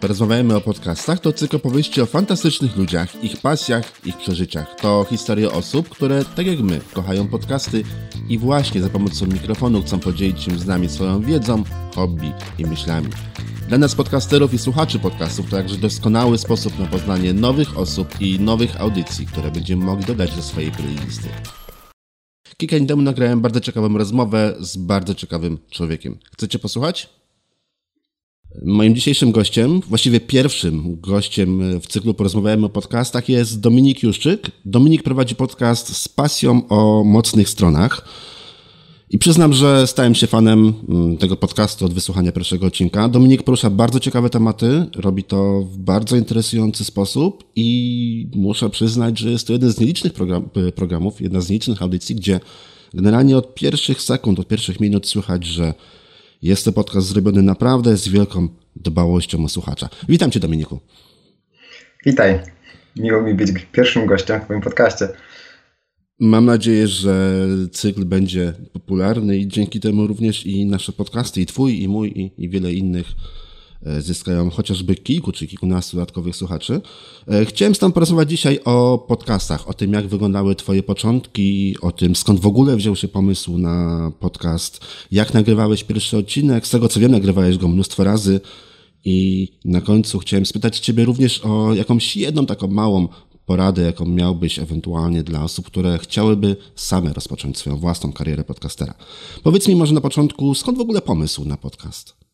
Porozmawiajmy o podcastach to cykl opowieści o fantastycznych ludziach, ich pasjach, ich przeżyciach. To historie osób, które tak jak my kochają podcasty i właśnie za pomocą mikrofonu chcą podzielić się z nami swoją wiedzą, hobby i myślami. Dla nas podcasterów i słuchaczy podcastów to także doskonały sposób na poznanie nowych osób i nowych audycji, które będziemy mogli dodać do swojej playlisty. Kilka dni temu nagrałem bardzo ciekawą rozmowę z bardzo ciekawym człowiekiem. Chcecie posłuchać? Moim dzisiejszym gościem, właściwie pierwszym gościem w cyklu Porozmawiajmy o podcastach jest Dominik Juszczyk. Dominik prowadzi podcast z pasją o mocnych stronach. I przyznam, że stałem się fanem mm, tego podcastu od wysłuchania pierwszego odcinka. Dominik porusza bardzo ciekawe tematy, robi to w bardzo interesujący sposób i muszę przyznać, że jest to jeden z nielicznych program, programów, jedna z nielicznych audycji, gdzie generalnie od pierwszych sekund, od pierwszych minut słychać, że jest to podcast zrobiony naprawdę z wielką dbałością o słuchacza. Witam Cię, Dominiku. Witaj. Miło mi być pierwszym gościem w Twoim podcaście. Mam nadzieję, że cykl będzie popularny i dzięki temu również i nasze podcasty, i Twój, i mój, i, i wiele innych zyskają chociażby kilku czy kilkunastu dodatkowych słuchaczy. E, chciałem z Tobą porozmawiać dzisiaj o podcastach, o tym, jak wyglądały Twoje początki, o tym, skąd w ogóle wziął się pomysł na podcast, jak nagrywałeś pierwszy odcinek. Z tego co wiem, nagrywałeś go mnóstwo razy. I na końcu chciałem spytać Ciebie również o jakąś jedną taką małą poradę, jaką miałbyś ewentualnie dla osób, które chciałyby same rozpocząć swoją własną karierę podcastera. Powiedz mi może na początku, skąd w ogóle pomysł na podcast?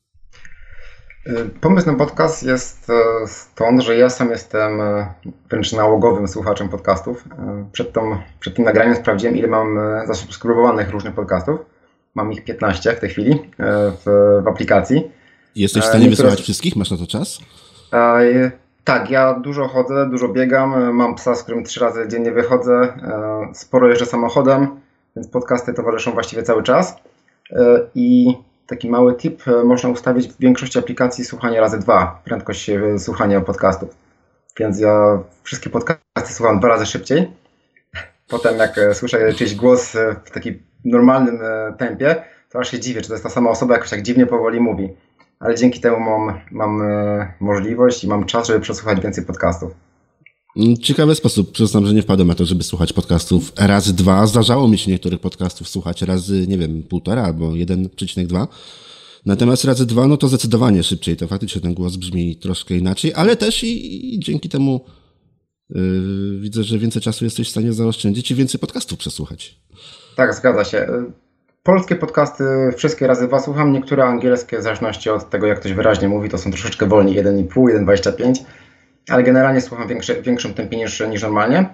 Pomysł na podcast jest e, stąd, że ja sam jestem e, wręcz nałogowym słuchaczem podcastów. E, przed, tą, przed tym nagraniem sprawdziłem, ile mam zasubskrybowanych różnych podcastów. Mam ich 15 w tej chwili w, w aplikacji. Jesteś w stanie Niektóre... wysłuchać wszystkich? Masz na to czas? Tak, ja dużo chodzę, dużo biegam. Mam psa, z którym trzy razy dziennie wychodzę. Sporo jeżdżę samochodem, więc podcasty towarzyszą właściwie cały czas. I taki mały tip, e, można ustawić w większości aplikacji słuchanie razy dwa, prędkość e, słuchania podcastów. Więc ja wszystkie podcasty słucham dwa razy szybciej. Potem jak e, słyszę czyjś głos w takim normalnym tempie, to aż się dziwię, czy to jest ta sama osoba jakoś tak dziwnie powoli mówi. Ale dzięki temu mam, mam możliwość i mam czas, żeby przesłuchać więcej podcastów. Ciekawy sposób. Przyznam, że nie wpadłem na to, żeby słuchać podcastów razy dwa. Zdarzało mi się niektórych podcastów słuchać razy, nie wiem, półtora albo 1,2. Natomiast razy dwa, no to zdecydowanie szybciej. To faktycznie ten głos brzmi troszkę inaczej, ale też i, i dzięki temu yy, widzę, że więcej czasu jesteś w stanie zaoszczędzić i więcej podcastów przesłuchać. Tak, zgadza się. Polskie podcasty wszystkie razy dwa słucham, niektóre angielskie, w zależności od tego, jak ktoś wyraźnie mówi, to są troszeczkę wolniej 1,5, 1,25 ale generalnie słucham w większym tempie niż, niż normalnie.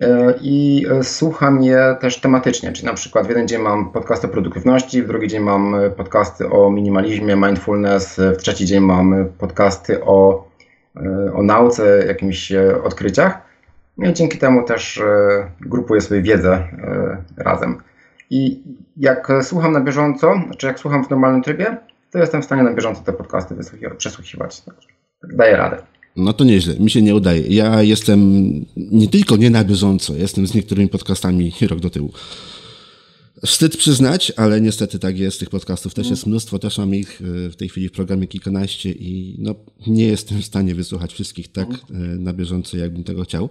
E, I e, słucham je też tematycznie, czyli na przykład w jeden dzień mam podcasty o produktywności, w drugi dzień mam e, podcasty o minimalizmie, mindfulness, w trzeci dzień mam podcasty o, o nauce, jakimiś odkryciach. No I dzięki temu też grupuję sobie wiedzę razem. I jak słucham na bieżąco, czy jak słucham w normalnym trybie, to jestem w stanie na bieżąco te podcasty przesłuchiwać. Daję radę. No to nieźle, mi się nie udaje. Ja jestem nie tylko nie na bieżąco, jestem z niektórymi podcastami rok do tyłu. Wstyd przyznać, ale niestety tak jest. Tych podcastów też jest mnóstwo, też mam ich e, w tej chwili w programie kilkanaście i no, nie jestem w stanie wysłuchać wszystkich tak e, na bieżąco, jakbym tego chciał.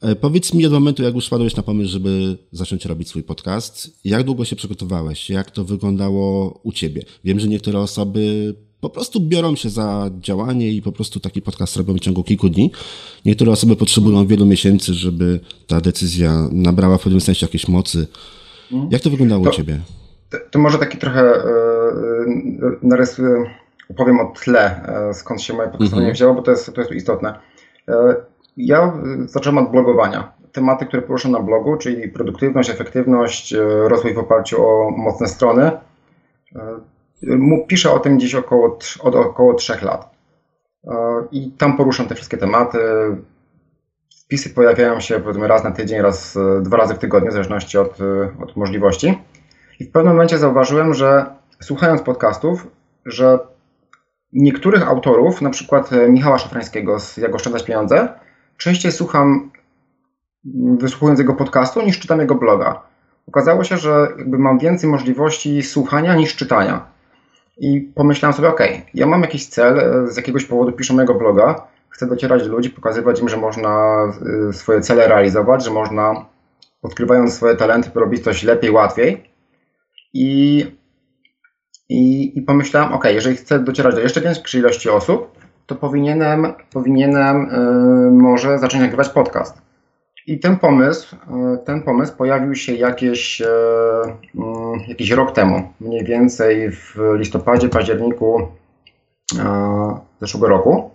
E, powiedz mi od momentu, jak już wpadłeś na pomysł, żeby zacząć robić swój podcast, jak długo się przygotowałeś? Jak to wyglądało u ciebie? Wiem, że niektóre osoby po prostu biorą się za działanie i po prostu taki podcast robią w ciągu kilku dni. Niektóre osoby potrzebują wielu miesięcy, żeby ta decyzja nabrała w pewnym sensie jakiejś mocy. Mhm. Jak to wyglądało to, u Ciebie? To, to, może taki trochę yy, narysuję, opowiem o tle, yy, skąd się moje podcastowanie mhm. wzięło, bo to jest, to jest istotne. Yy, ja zacząłem od blogowania. Tematy, które poruszam na blogu, czyli produktywność, efektywność, rozwój w oparciu o mocne strony Piszę o tym gdzieś około, od około 3 lat. E, I tam poruszam te wszystkie tematy. Wpisy pojawiają się powiedzmy raz na tydzień, raz, e, dwa razy w tygodniu, w zależności od, e, od możliwości. I w pewnym momencie zauważyłem, że słuchając podcastów, że niektórych autorów, na przykład Michała Szafrańskiego z Jak oszczędzać pieniądze, częściej słucham wysłuchując jego podcastu niż czytam jego bloga. Okazało się, że jakby mam więcej możliwości słuchania niż czytania. I pomyślałem sobie, ok, ja mam jakiś cel, z jakiegoś powodu piszę mojego bloga, chcę docierać do ludzi, pokazywać im, że można swoje cele realizować, że można odkrywając swoje talenty robić coś lepiej, łatwiej. I, i, i pomyślałem, ok, jeżeli chcę docierać do jeszcze większej ilości osób, to powinienem, powinienem yy, może zacząć nagrywać podcast. I ten pomysł, yy, ten pomysł pojawił się jakieś, yy, jakiś rok temu, mniej więcej w listopadzie, październiku zeszłego roku.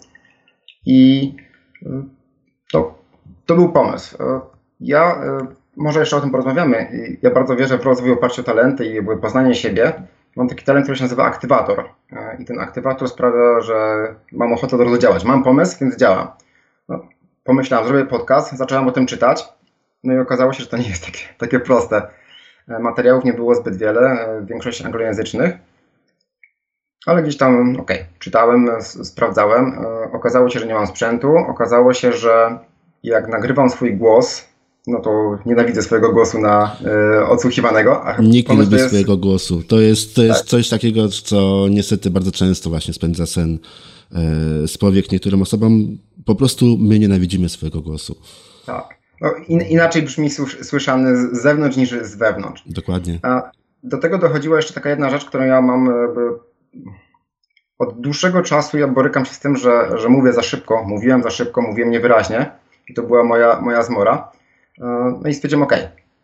I to, to był pomysł. Ja, może jeszcze o tym porozmawiamy. Ja bardzo wierzę w rozwój oparciu o talenty i poznanie siebie. Mam taki talent, który się nazywa aktywator. E, I ten aktywator sprawia, że mam ochotę do działać. Mam pomysł, więc działam. Pomyślałem, zrobię podcast, zacząłem o tym czytać. No i okazało się, że to nie jest takie, takie proste. E, materiałów nie było zbyt wiele, e, w większości anglojęzycznych. Ale gdzieś tam, ok, czytałem, sprawdzałem. Okazało się, że nie mam sprzętu. Okazało się, że jak nagrywam swój głos, no to nienawidzę swojego głosu na y, odsłuchiwanego. A Nikt nie lubi jest... swojego głosu. To jest, to jest tak. coś takiego, co niestety bardzo często właśnie spędza sen y, z powiek niektórym osobom. Po prostu my nienawidzimy swojego głosu. Tak. No, in, inaczej brzmi słyszany z zewnątrz niż z wewnątrz. Dokładnie. A do tego dochodziła jeszcze taka jedna rzecz, którą ja mam od dłuższego czasu ja borykam się z tym, że, że mówię za szybko, mówiłem za szybko, mówiłem niewyraźnie i to była moja, moja zmora. E, no i stwierdziłem, ok,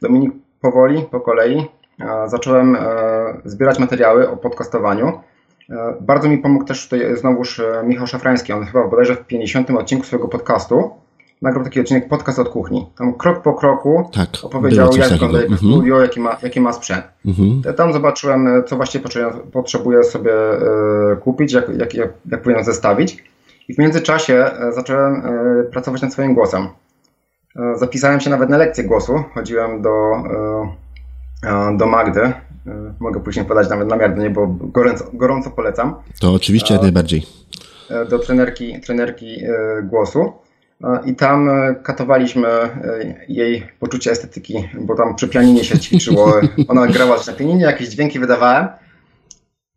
Dominik, powoli, po kolei e, zacząłem e, zbierać materiały o podcastowaniu. Bardzo mi pomógł też tutaj znowuż Michał Szafrański, on chyba bodajże w 50 odcinku swojego podcastu nagrał taki odcinek podcast od kuchni. Tam krok po kroku tak, opowiedział, jak wygląda jego mhm. studio, jaki ma, jaki ma sprzęt. Mhm. Tam zobaczyłem, co właściwie potrzebuję sobie kupić, jak, jak, jak, jak powinienem zestawić. I w międzyczasie zacząłem pracować nad swoim głosem. E, zapisałem się nawet na lekcję głosu. Chodziłem do, e, e, do Magdy. Mogę później podać nawet namiar do niej, bo gorąco, gorąco polecam. To oczywiście jak najbardziej. Do trenerki, trenerki głosu. I tam katowaliśmy jej poczucie estetyki, bo tam przy pianinie się ćwiczyło. Ona grała na pianinie, jakieś dźwięki wydawałem.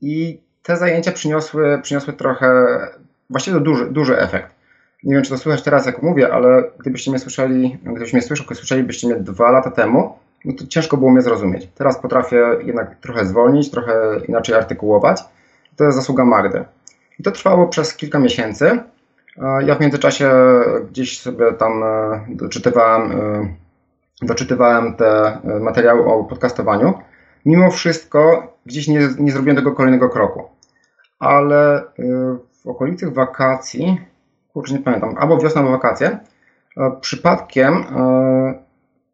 I te zajęcia przyniosły, przyniosły trochę, właściwie duży, duży efekt nie wiem, czy to słychać teraz, jak mówię, ale gdybyście mnie słyszeli, gdybyście mnie słyszeli, słyszelibyście mnie dwa lata temu, no to ciężko było mnie zrozumieć. Teraz potrafię jednak trochę zwolnić, trochę inaczej artykułować. To jest zasługa Magdy. I to trwało przez kilka miesięcy. Ja w międzyczasie gdzieś sobie tam e, doczytywałem, e, doczytywałem te e, materiały o podcastowaniu. Mimo wszystko gdzieś nie, nie zrobiłem tego kolejnego kroku. Ale w okolicy wakacji kurczę, nie pamiętam, albo wiosna, albo wakacje, e, przypadkiem e,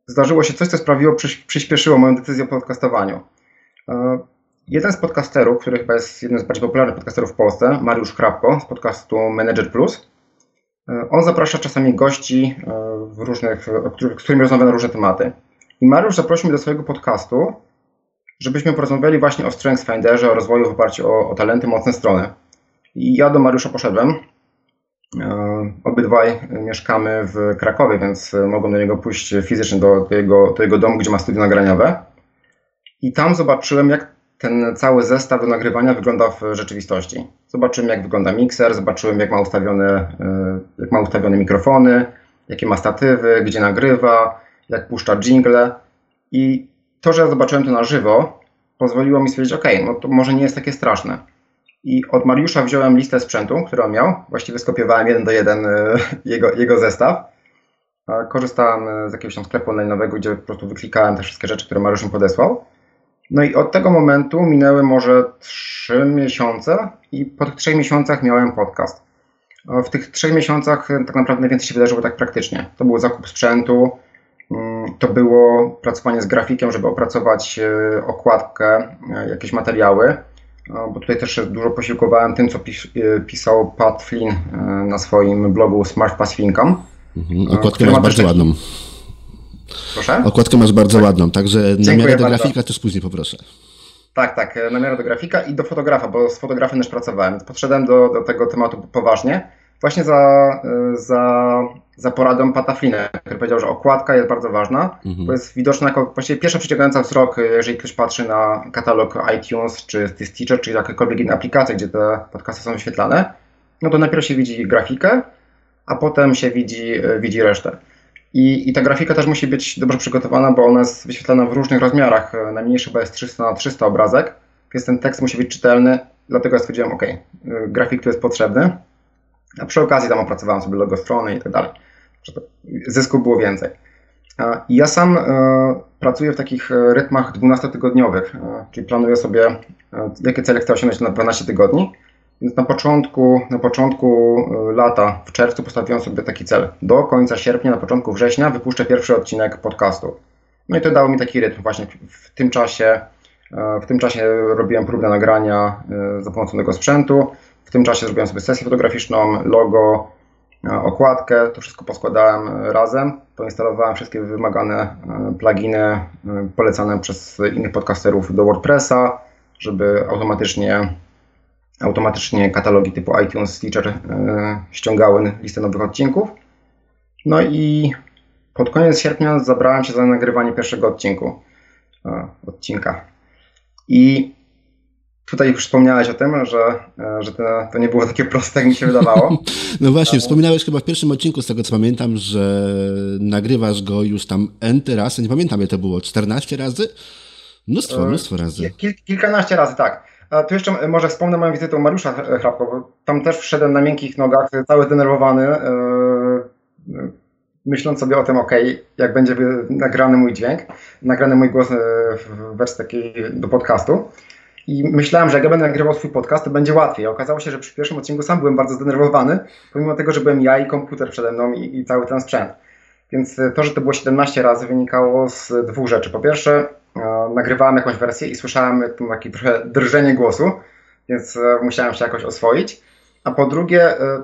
zdarzyło się coś, co sprawiło, przyspieszyło moją decyzję o podcastowaniu. E, jeden z podcasterów, który chyba jest jednym z bardziej popularnych podcasterów w Polsce, Mariusz Krapko z podcastu Manager Plus, on zaprasza czasami gości, w różnych, z którymi rozmawia na różne tematy. I Mariusz zaprosił mnie do swojego podcastu, żebyśmy porozmawiali właśnie o Strengths Finderze, o rozwoju w oparciu o, o talenty, mocne strony. I ja do Mariusza poszedłem, obydwaj mieszkamy w Krakowie, więc mogą do niego pójść fizycznie do, do, jego, do jego domu, gdzie ma studio nagraniowe. I tam zobaczyłem, jak ten cały zestaw do nagrywania wygląda w rzeczywistości. Zobaczyłem, jak wygląda mikser, zobaczyłem, jak ma ustawione, e, jak ma ustawione mikrofony, jakie ma statywy, gdzie nagrywa, jak puszcza jingle. I to, że ja zobaczyłem to na żywo, pozwoliło mi stwierdzić, ok, no to może nie jest takie straszne. I od Mariusza wziąłem listę sprzętu, którą miał. Właściwie skopiowałem jeden do jeden e, jego, jego zestaw. Korzystałem e, z jakiegoś tam sklepu online'owego, gdzie po prostu wyklikałem te wszystkie rzeczy, które Mariusz mi podesłał. No i od tego momentu minęły może 3 miesiące i po tych 3 miesiącach miałem podcast. W tych 3 miesiącach e, tak naprawdę najwięcej się wydarzyło tak praktycznie. To był zakup sprzętu, mm, to było pracowanie z grafikiem, żeby opracować okładkę, jakieś materiały. No, bo tutaj też dużo posiłkowałem tym, co pis, e, pisał Pat Flynn e, na swoim blogu Smart Passive Income. Mhm. Okładkę masz bardzo taki... ładną. Proszę? Okładkę masz bardzo tak. ładną, także namiarę do grafika też później poproszę. Tak, tak, e, namiarę do grafika i do fotografa, bo z fotografem też pracowałem. Podszedłem do, do tego tematu poważnie. Właśnie za, za, za poradą Pataflinę, który powiedział, że okładka jest bardzo ważna, mhm. bo jest widoczna jako właściwie pierwsza przyciągająca wzrok, jeżeli ktoś patrzy na katalog iTunes, czy Stitcher, czy jakiekolwiek inne aplikacje, gdzie te podcasty są wyświetlane, no to najpierw się widzi grafikę, a potem się widzi, widzi resztę. I, I ta grafika też musi być dobrze przygotowana, bo ona jest wyświetlana w różnych rozmiarach. Najmniejszy chyba jest 300 na 300 obrazek, więc ten tekst musi być czytelny. Dlatego ja stwierdziłem, ok, grafik tu jest potrzebny. A przy okazji tam opracowałem sobie logo strony i tak dalej. Zysku było więcej. Ja sam e, pracuję w takich e, rytmach 12-tygodniowych, e, czyli planuję sobie, jakie cele chcę osiągnąć na 12 tygodni. Więc na początku, na początku lata, w czerwcu postawiłem sobie taki cel. Do końca sierpnia, na początku września wypuszczę pierwszy odcinek podcastu. No i to dało mi taki rytm właśnie w tym czasie. W tym czasie robiłem próbne nagrania za pomocą tego sprzętu. W tym czasie zrobiłem sobie sesję fotograficzną, logo, okładkę. To wszystko poskładałem razem. Poinstalowałem wszystkie wymagane pluginy polecane przez innych podcasterów do WordPressa, żeby automatycznie automatycznie katalogi typu iTunes, Stitcher e, ściągały listę nowych odcinków. No i pod koniec sierpnia zabrałem się za nagrywanie pierwszego odcinku, e, odcinka. I tutaj już wspomniałeś o tym, że, e, że to, to, nie było takie proste, jak mi się wydawało. No właśnie, wspominałeś chyba w pierwszym odcinku, z tego co pamiętam, że nagrywasz go już tam n raz, nie pamiętam ile to było, 14 razy? Mnóstwo, mnóstwo razy. Kil, kilkanaście razy, tak. A tu jeszcze e, może wspomnę moją wizytę u Mariusza Hrabko, bo tam też wszedłem na miękkich nogach, cały zdenerwowany, yy, myśląc sobie o tym, ok, jak będzie nagrany mój dźwięk, nagrany mój głos w wersji takiej do podcastu. I myślałem, że jak ja będę nagrywał swój podcast, to będzie łatwiej. A okazało się, że przy pierwszym odcinku sam byłem bardzo zdenerwowany, pomimo tego, że byłem ja i komputer przede mną i, i cały ten sprzęt. Więc to, że to było 17 razy, wynikało z dwóch rzeczy. Po pierwsze, nagrywałem jakąś wersję i słyszałem takie trochę drżenie głosu, więc e, musiałem się jakoś oswoić. A po drugie, e,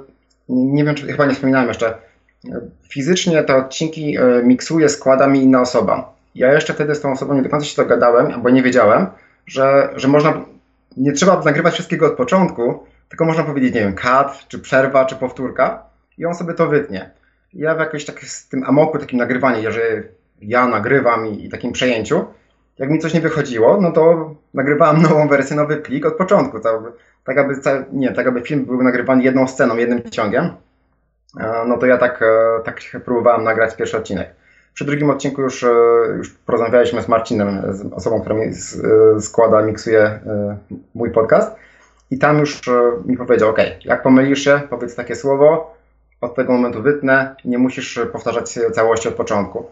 nie wiem, czy chyba nie wspominałem jeszcze, e, fizycznie te odcinki miksuje, składa mi inna osoba. Ja jeszcze wtedy z tą osobą nie do końca się dogadałem, bo nie wiedziałem, że, że można, nie trzeba nagrywać wszystkiego od początku, tylko można powiedzieć, nie wiem, cut, czy przerwa, czy powtórka i on sobie to wytnie. Ja w jakimś tak z tym amoku, takim nagrywaniu, że ja nagrywam i, i takim przejęciu, jak mi coś nie wychodziło, no to nagrywałem nową wersję, nowy plik od początku. Tak, aby, nie, tak aby film był nagrywany jedną sceną, jednym ciągiem. E, no to ja tak, e, tak próbowałem nagrać pierwszy odcinek. Przy drugim odcinku już, e, już porozmawialiśmy z Marcinem, z osobą, która mi składa, miksuje mój podcast. I tam już mi powiedział, ok, jak pomylisz się, powiedz takie słowo, od tego momentu wytnę, nie musisz powtarzać całości od początku.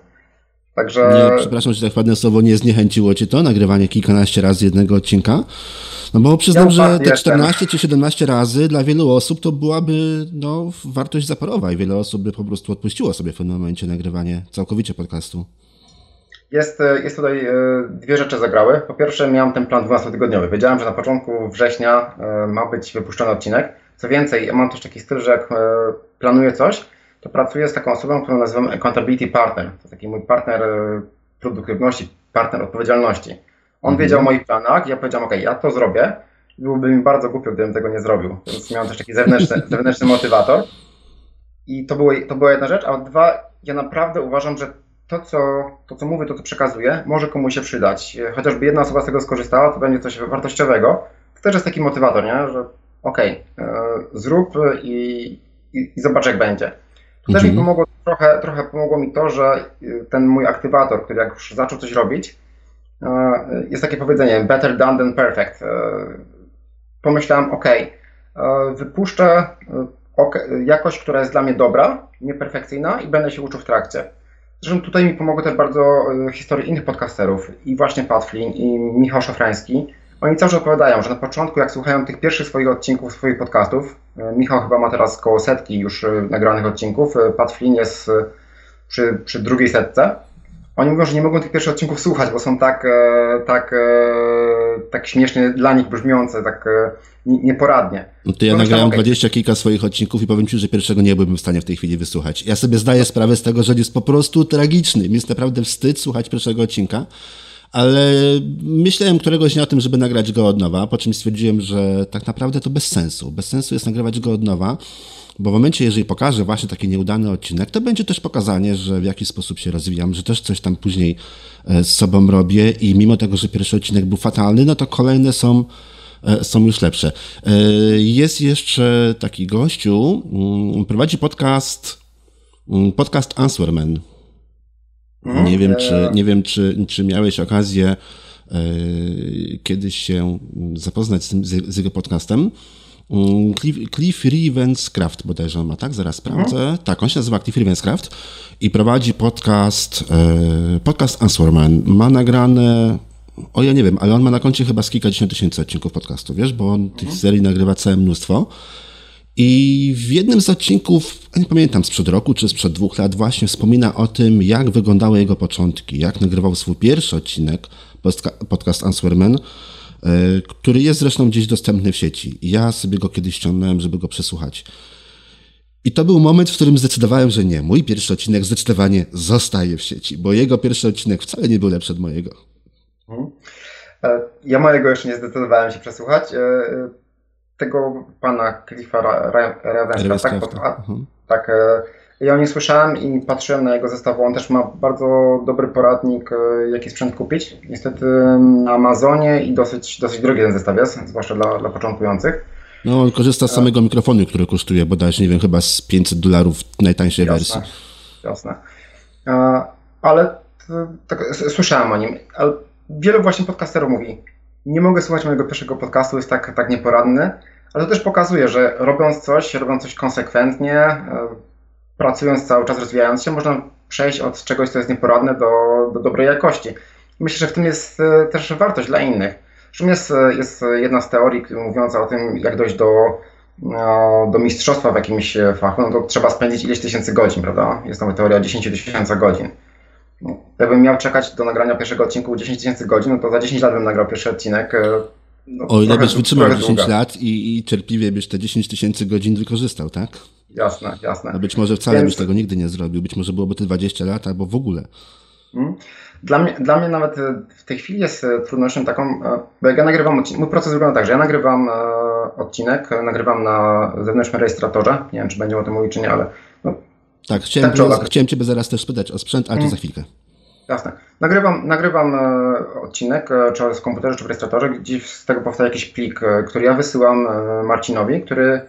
Także... Nie, przepraszam, że tak ładne słowo nie zniechęciło Cię to, nagrywanie kilkanaście razy jednego odcinka? No bo przyznam, ja że te 14 czy 17 razy dla wielu osób to byłaby no, wartość zaporowa i wiele osób by po prostu odpuściło sobie w pewnym momencie nagrywanie całkowicie podcastu. Jest, jest tutaj e, dwie rzeczy zagrały. Po pierwsze miałem ten plan 12-tygodniowy. Wiedziałem, że na początku września e, ma być wypuszczony odcinek. Co więcej, mam też taki styl, że jak e, planuję coś, to pracuję z taką osobą, którą nazywam Accountability Partner. To taki mój partner e, produktywności, partner odpowiedzialności. On mhm. wiedział o moich planach, ja powiedziałem, ok, ja to zrobię. Byłoby mi bardzo głupio, gdybym tego nie zrobił. Więc miałem też taki zewnętrzny, zewnętrzny motywator. I to, było, to była jedna rzecz, a dwa, ja naprawdę uważam, że to co, to, co mówię, to, co przekazuję, może komuś się przydać. Chociażby jedna osoba z tego skorzystała, to będzie coś wartościowego. To też jest taki motywator, nie? że okej, okay, e, zrób i, i, i zobacz, jak będzie. Tu też mi mhm. pomogło trochę, trochę pomogło mi to, że y, ten mój aktywator, który jak już zaczął coś robić, y, jest takie powiedzenie better done than perfect. Y, pomyślałem, ok, wypuszczę jakość, która jest dla mnie dobra, nieperfekcyjna i będę się uczył w trakcie. Zresztą tutaj mi pomogły też bardzo historie innych podcasterów i właśnie Pat Flynn i Michał Szafrański, oni cały czas opowiadają, że na początku, jak słuchają tych pierwszych swoich odcinków, swoich podcastów, e, Michał chyba ma teraz koło setki już e, nagranych odcinków, e, Pat Flynn jest przy, przy drugiej setce. Oni mówią, że nie mogą tych pierwszych odcinków słuchać, bo są tak, tak, tak śmiesznie dla nich brzmiące, tak nieporadnie. No to ja nagrałem dwadzieścia okay. kilka swoich odcinków i powiem Ci, że pierwszego nie byłbym w stanie w tej chwili wysłuchać. Ja sobie zdaję sprawę z tego, że jest po prostu tragiczny. Mi jest naprawdę wstyd słuchać pierwszego odcinka. Ale myślałem któregoś dnia o tym, żeby nagrać go od nowa, po czym stwierdziłem, że tak naprawdę to bez sensu. Bez sensu jest nagrywać go od nowa, bo w momencie, jeżeli pokażę właśnie taki nieudany odcinek, to będzie też pokazanie, że w jakiś sposób się rozwijam, że też coś tam później e, z sobą robię i mimo tego, że pierwszy odcinek był fatalny, no to kolejne są e, są już lepsze. E, jest jeszcze taki gościu, mm, prowadzi podcast, mm, podcast Answerman. Mhm. Nie wiem, czy, nie wiem czy, czy miałeś okazję kiedyś się zapoznać z, tym, z jego podcastem. Mm, Cliff, Cliff Ravenscraft bodajże on ma, tak? Zaraz sprawdzę. Mhm. Tak, on się nazywa Cliff Ravenscraft i prowadzi podcast, e, podcast Answerman. Ma nagrane, o ja nie wiem, ale on ma na koncie chyba z kilkadziesiąt tysięcy odcinków podcastu, wiesz, bo on tych mhm. serii nagrywa całe mnóstwo. I w jednym z odcinków, nie pamiętam, sprzed roku czy sprzed dwóch lat, właśnie wspomina o tym, jak wyglądały jego początki, jak nagrywał swój pierwszy odcinek, podcast Answerman, E, który jest zresztą gdzieś dostępny w sieci. Ja sobie go kiedyś ściągnąłem, żeby go przesłuchać. I to był moment, w którym zdecydowałem, że nie. Mój pierwszy odcinek zdecydowanie zostaje w sieci, bo jego pierwszy odcinek wcale nie był lepszy od mojego. Mhm. E, ja mojego jeszcze nie zdecydowałem się przesłuchać. E, tego pana Cliffa Ravenska, tak, mhm. tak ja o nim słyszałem i patrzyłem na jego zestaw. On też ma bardzo dobry poradnik, e, jaki sprzęt kupić. Niestety na Amazonie i dosyć, dosyć drogi ten zestaw jest, zwłaszcza dla, dla początkujących. No, on korzysta z samego mikrofonu, który kosztuje bodajże, nie wiem, chyba z 500 dolarów najtańszej jasne, wersji. Jasne. Ale tak, słyszałem o nim. Ale wielu właśnie podcasterów mówi, nie mogę słuchać mojego pierwszego podcastu, jest tak, tak nieporadny, ale to też pokazuje, że robiąc coś, robiąc coś konsekwentnie, e, pracując cały czas, rozwijając się, można przejść od czegoś, co jest nieporadne, do, do dobrej jakości. Myślę, że w tym jest e, też wartość dla innych. Zresztą jest, e, jest jedna z teorii mówiąca o tym, jak dojść do, do mistrzostwa w jakimś fachu, no to trzeba spędzić ileś tysięcy godzin, prawda? Jest nawet teoria 10 tysięcy godzin. Gdybym miał czekać do nagrania pierwszego odcinku 10 tysięcy godzin, no to za 10 lat bym nagrał pierwszy odcinek. No, o ile byś wytrzymał 10 długa. lat i, i cierpliwie byś te 10 tysięcy godzin wykorzystał, tak? Jasne, jasne. A być może wcale Więc... byś tego nigdy nie zrobił, być może byłoby to 20 lat albo w ogóle. Hmm. Dla mnie, dla mnie nawet e, w tej chwili jest e, trudnością taką, e, bo jak ja nagrywam odcinek, mój proces wygląda tak, że ja nagrywam odcinek, nagrywam na zewnętrznym rejestratorze, nie wiem czy będziemy o tym mówić czy nie, ale no, tak, chciałem, tak chciałem Ciebie zaraz też spytać o sprzęt, ale to hmm. za chwilkę. Jasne. Nagrywam, nagrywam odcinek, czy z komputerze, czy w rejestratorze, gdzie z tego powstaje jakiś plik, który ja wysyłam Marcinowi, który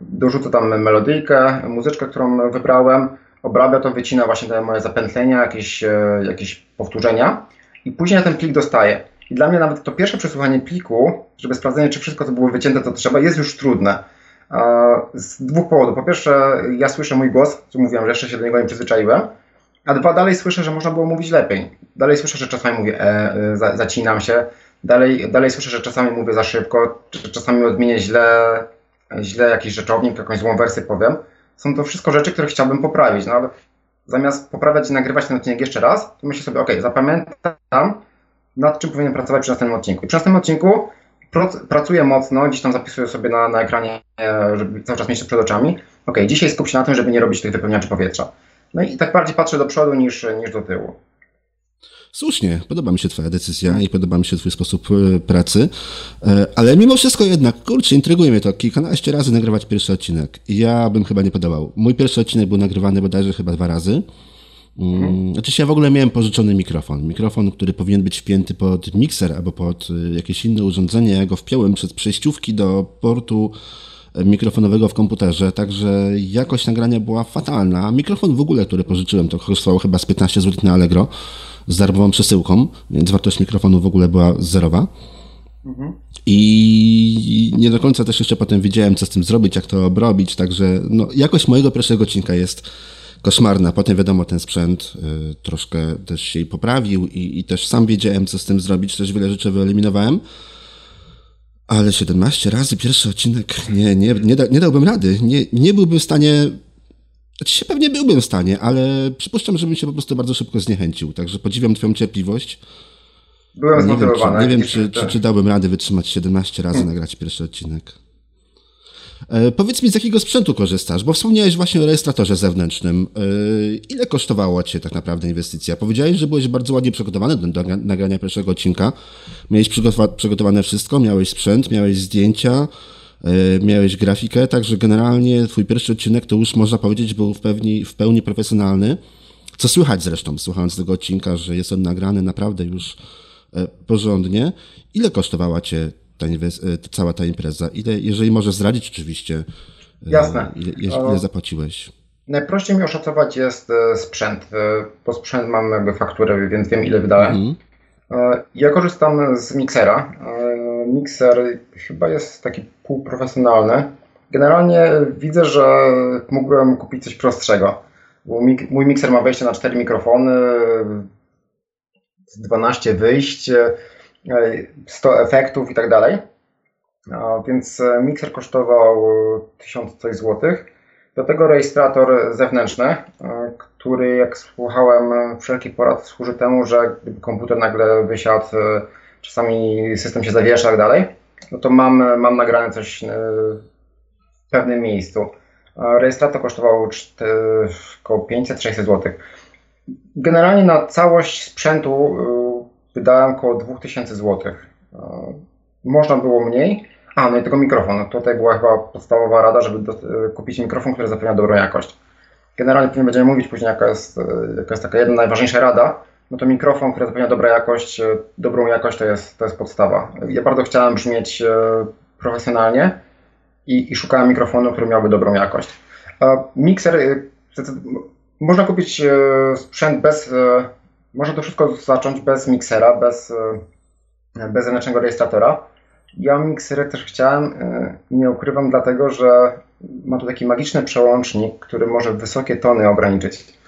dorzucę tam melodyjkę, muzyczkę, którą wybrałem, obrabia to, wycina właśnie te moje zapętlenia, jakieś, e, jakieś powtórzenia i później ten plik dostaję. I dla mnie nawet to pierwsze przesłuchanie pliku, żeby sprawdzenie, czy wszystko, co było wycięte, to trzeba, jest już trudne. Z dwóch powodów. Po pierwsze, ja słyszę mój głos, co mówiłem, że jeszcze się do niego nie przyzwyczaiłem, a dwa, dalej słyszę, że można było mówić lepiej. Dalej słyszę, że czasami mówię e, e zacinam się, dalej, dalej słyszę, że czasami mówię za szybko, czasami odmienię źle źle jakiś rzeczownik, jakąś złą wersję powiem. Są to wszystko rzeczy, które chciałbym poprawić, no ale zamiast poprawiać i nagrywać ten odcinek jeszcze raz, to myślę sobie, ok, zapamiętam, nad czym powinienem pracować przy następnym odcinku. I przy następnym odcinku pracuję mocno, gdzieś tam zapisuję sobie na, na ekranie, żeby cały czas mieć to przed oczami. Ok, dzisiaj skup się na tym, żeby nie robić tych wypełniaczy powietrza. No i tak bardziej patrzę do przodu niż, niż do tyłu. Słusznie, podoba mi się Twoja decyzja i podoba mi się Twój sposób e, pracy, e, ale mimo wszystko jednak, kurczę, intryguje mnie to, kilkanaście razy nagrywać pierwszy odcinek. Ja bym chyba nie podobał. Mój pierwszy odcinek był nagrywany bodajże chyba dwa razy. Mhm. Znaczy ja w ogóle miałem pożyczony mikrofon. Mikrofon, który powinien być wpięty pod mikser albo pod e, jakieś inne urządzenie. Ja go wpiąłem przez przejściówki do portu mikrofonowego w komputerze, także jakość nagrania była fatalna. Mikrofon w ogóle, który pożyczyłem, to kosztowało chyba z 15 zł na Allegro z darmową przesyłką, więc wartość mikrofonu w ogóle była zerowa. Mhm. I nie do końca też jeszcze potem wiedziałem, co z tym zrobić, jak to obrobić, także no, jakość mojego pierwszego odcinka jest koszmarna. Potem wiadomo, ten sprzęt y, troszkę też się poprawił i, i, też sam wiedziałem, co z tym zrobić, też wiele rzeczy wyeliminowałem. Ale 17 razy pierwszy odcinek, nie, nie, nie, da, nie dałbym rady. Nie, nie byłbym w stanie znaczy się pewnie byłbym w stanie, ale przypuszczam, żebym się po prostu bardzo szybko zniechęcił. Także podziwiam Twoją cierpliwość. Byłem zmotywowany. Nie wiem, czy, czy, czy, czy dałbym radę wytrzymać 17 razy hmm. nagrać pierwszy odcinek. E, powiedz mi, z jakiego sprzętu korzystasz? Bo wspomniałeś właśnie o rejestratorze zewnętrznym. E, ile kosztowała Cię tak naprawdę inwestycja? Powiedziałeś, że byłeś bardzo ładnie przygotowany do nagrania pierwszego odcinka. Miałeś przygotowane wszystko, miałeś sprzęt, miałeś zdjęcia, e, miałeś grafikę, także generalnie Twój pierwszy odcinek to już można powiedzieć był w pełni, w pełni profesjonalny. Co słychać zresztą, słuchając tego odcinka, że jest on nagrany naprawdę już porządnie. Ile kosztowała Cię ta e, cała ta impreza? Ile, jeżeli możesz zdradzić oczywiście, e, Jasne. Ile, ile zapłaciłeś? Najprościej mi oszacować jest e, sprzęt, bo sprzęt mam jakby fakturę, więc wiem ile wydałem. Mhm. Ja korzystam z miksera. Mikser chyba jest taki półprofesjonalny. Generalnie widzę, że mógłbym kupić coś prostszego. Mój mikser ma wejście na 4 mikrofony, 12 wyjść, 100 efektów i tak dalej. Więc e, mikser kosztował 1000 coś złotych. Do tego rejestrator zewnętrzny, e, który jak słuchałem wszelkich porad służy temu, że gdyby komputer nagle wysiadł, e, czasami system się zawiesza i tak dalej, no to mam, mam nagrane coś w pewnym miejscu. Rejestrator kosztował około 500-600 zł. Generalnie na całość sprzętu wydałem około 2000 zł. E, można było mniej. A, no i tego mikrofon. Tutaj była chyba podstawowa rada, żeby do, e, kupić mikrofon, który zapewnia dobrą jakość. Generalnie pewnie będziemy mówić później, jaka jest, e, jaka jest taka jedna najważniejsza rada. No to mikrofon, który zapewnia dobrą jakość, dobrą jakość to jest, to jest podstawa. Ja bardzo chciałem brzmieć profesjonalnie i, i szukałem mikrofonu, który miałby dobrą jakość. Mikser, można kupić sprzęt bez można to wszystko zacząć bez miksera, bez, e, bez zewnętrznego rejestratora. Ja miksery też chciałem, e, nie ukrywam, dlatego że ma tu taki magiczny przełącznik, który może wysokie tony ograniczyć.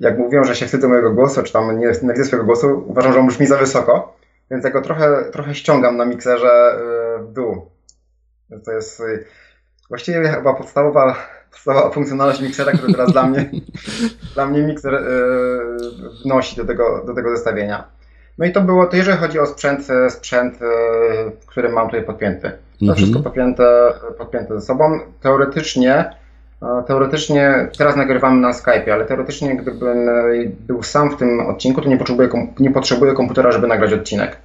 Jak mówią, że się wstydzę mojego głosu, czy tam nie widzę swojego głosu, uważam, że on brzmi za wysoko, więc ja go trochę, trochę ściągam na mikserze e, w dół. To jest właściwie chyba podstawowa podstawowa funkcjonalność miksera, który teraz dla mnie, dla mnie mikser wnosi do tego, do tego zestawienia. No i to było, to jeżeli chodzi o sprzęt, e, sprzęt yy, który mam tutaj podpięty. To mhm. wszystko podpięte, podpięte ze sobą. Teoretycznie, teoretycznie, teraz nagrywamy na Skype, ale teoretycznie gdybym był sam w tym odcinku, to nie potrzebuję, nie potrzebuję komputera, żeby nagrać odcinek.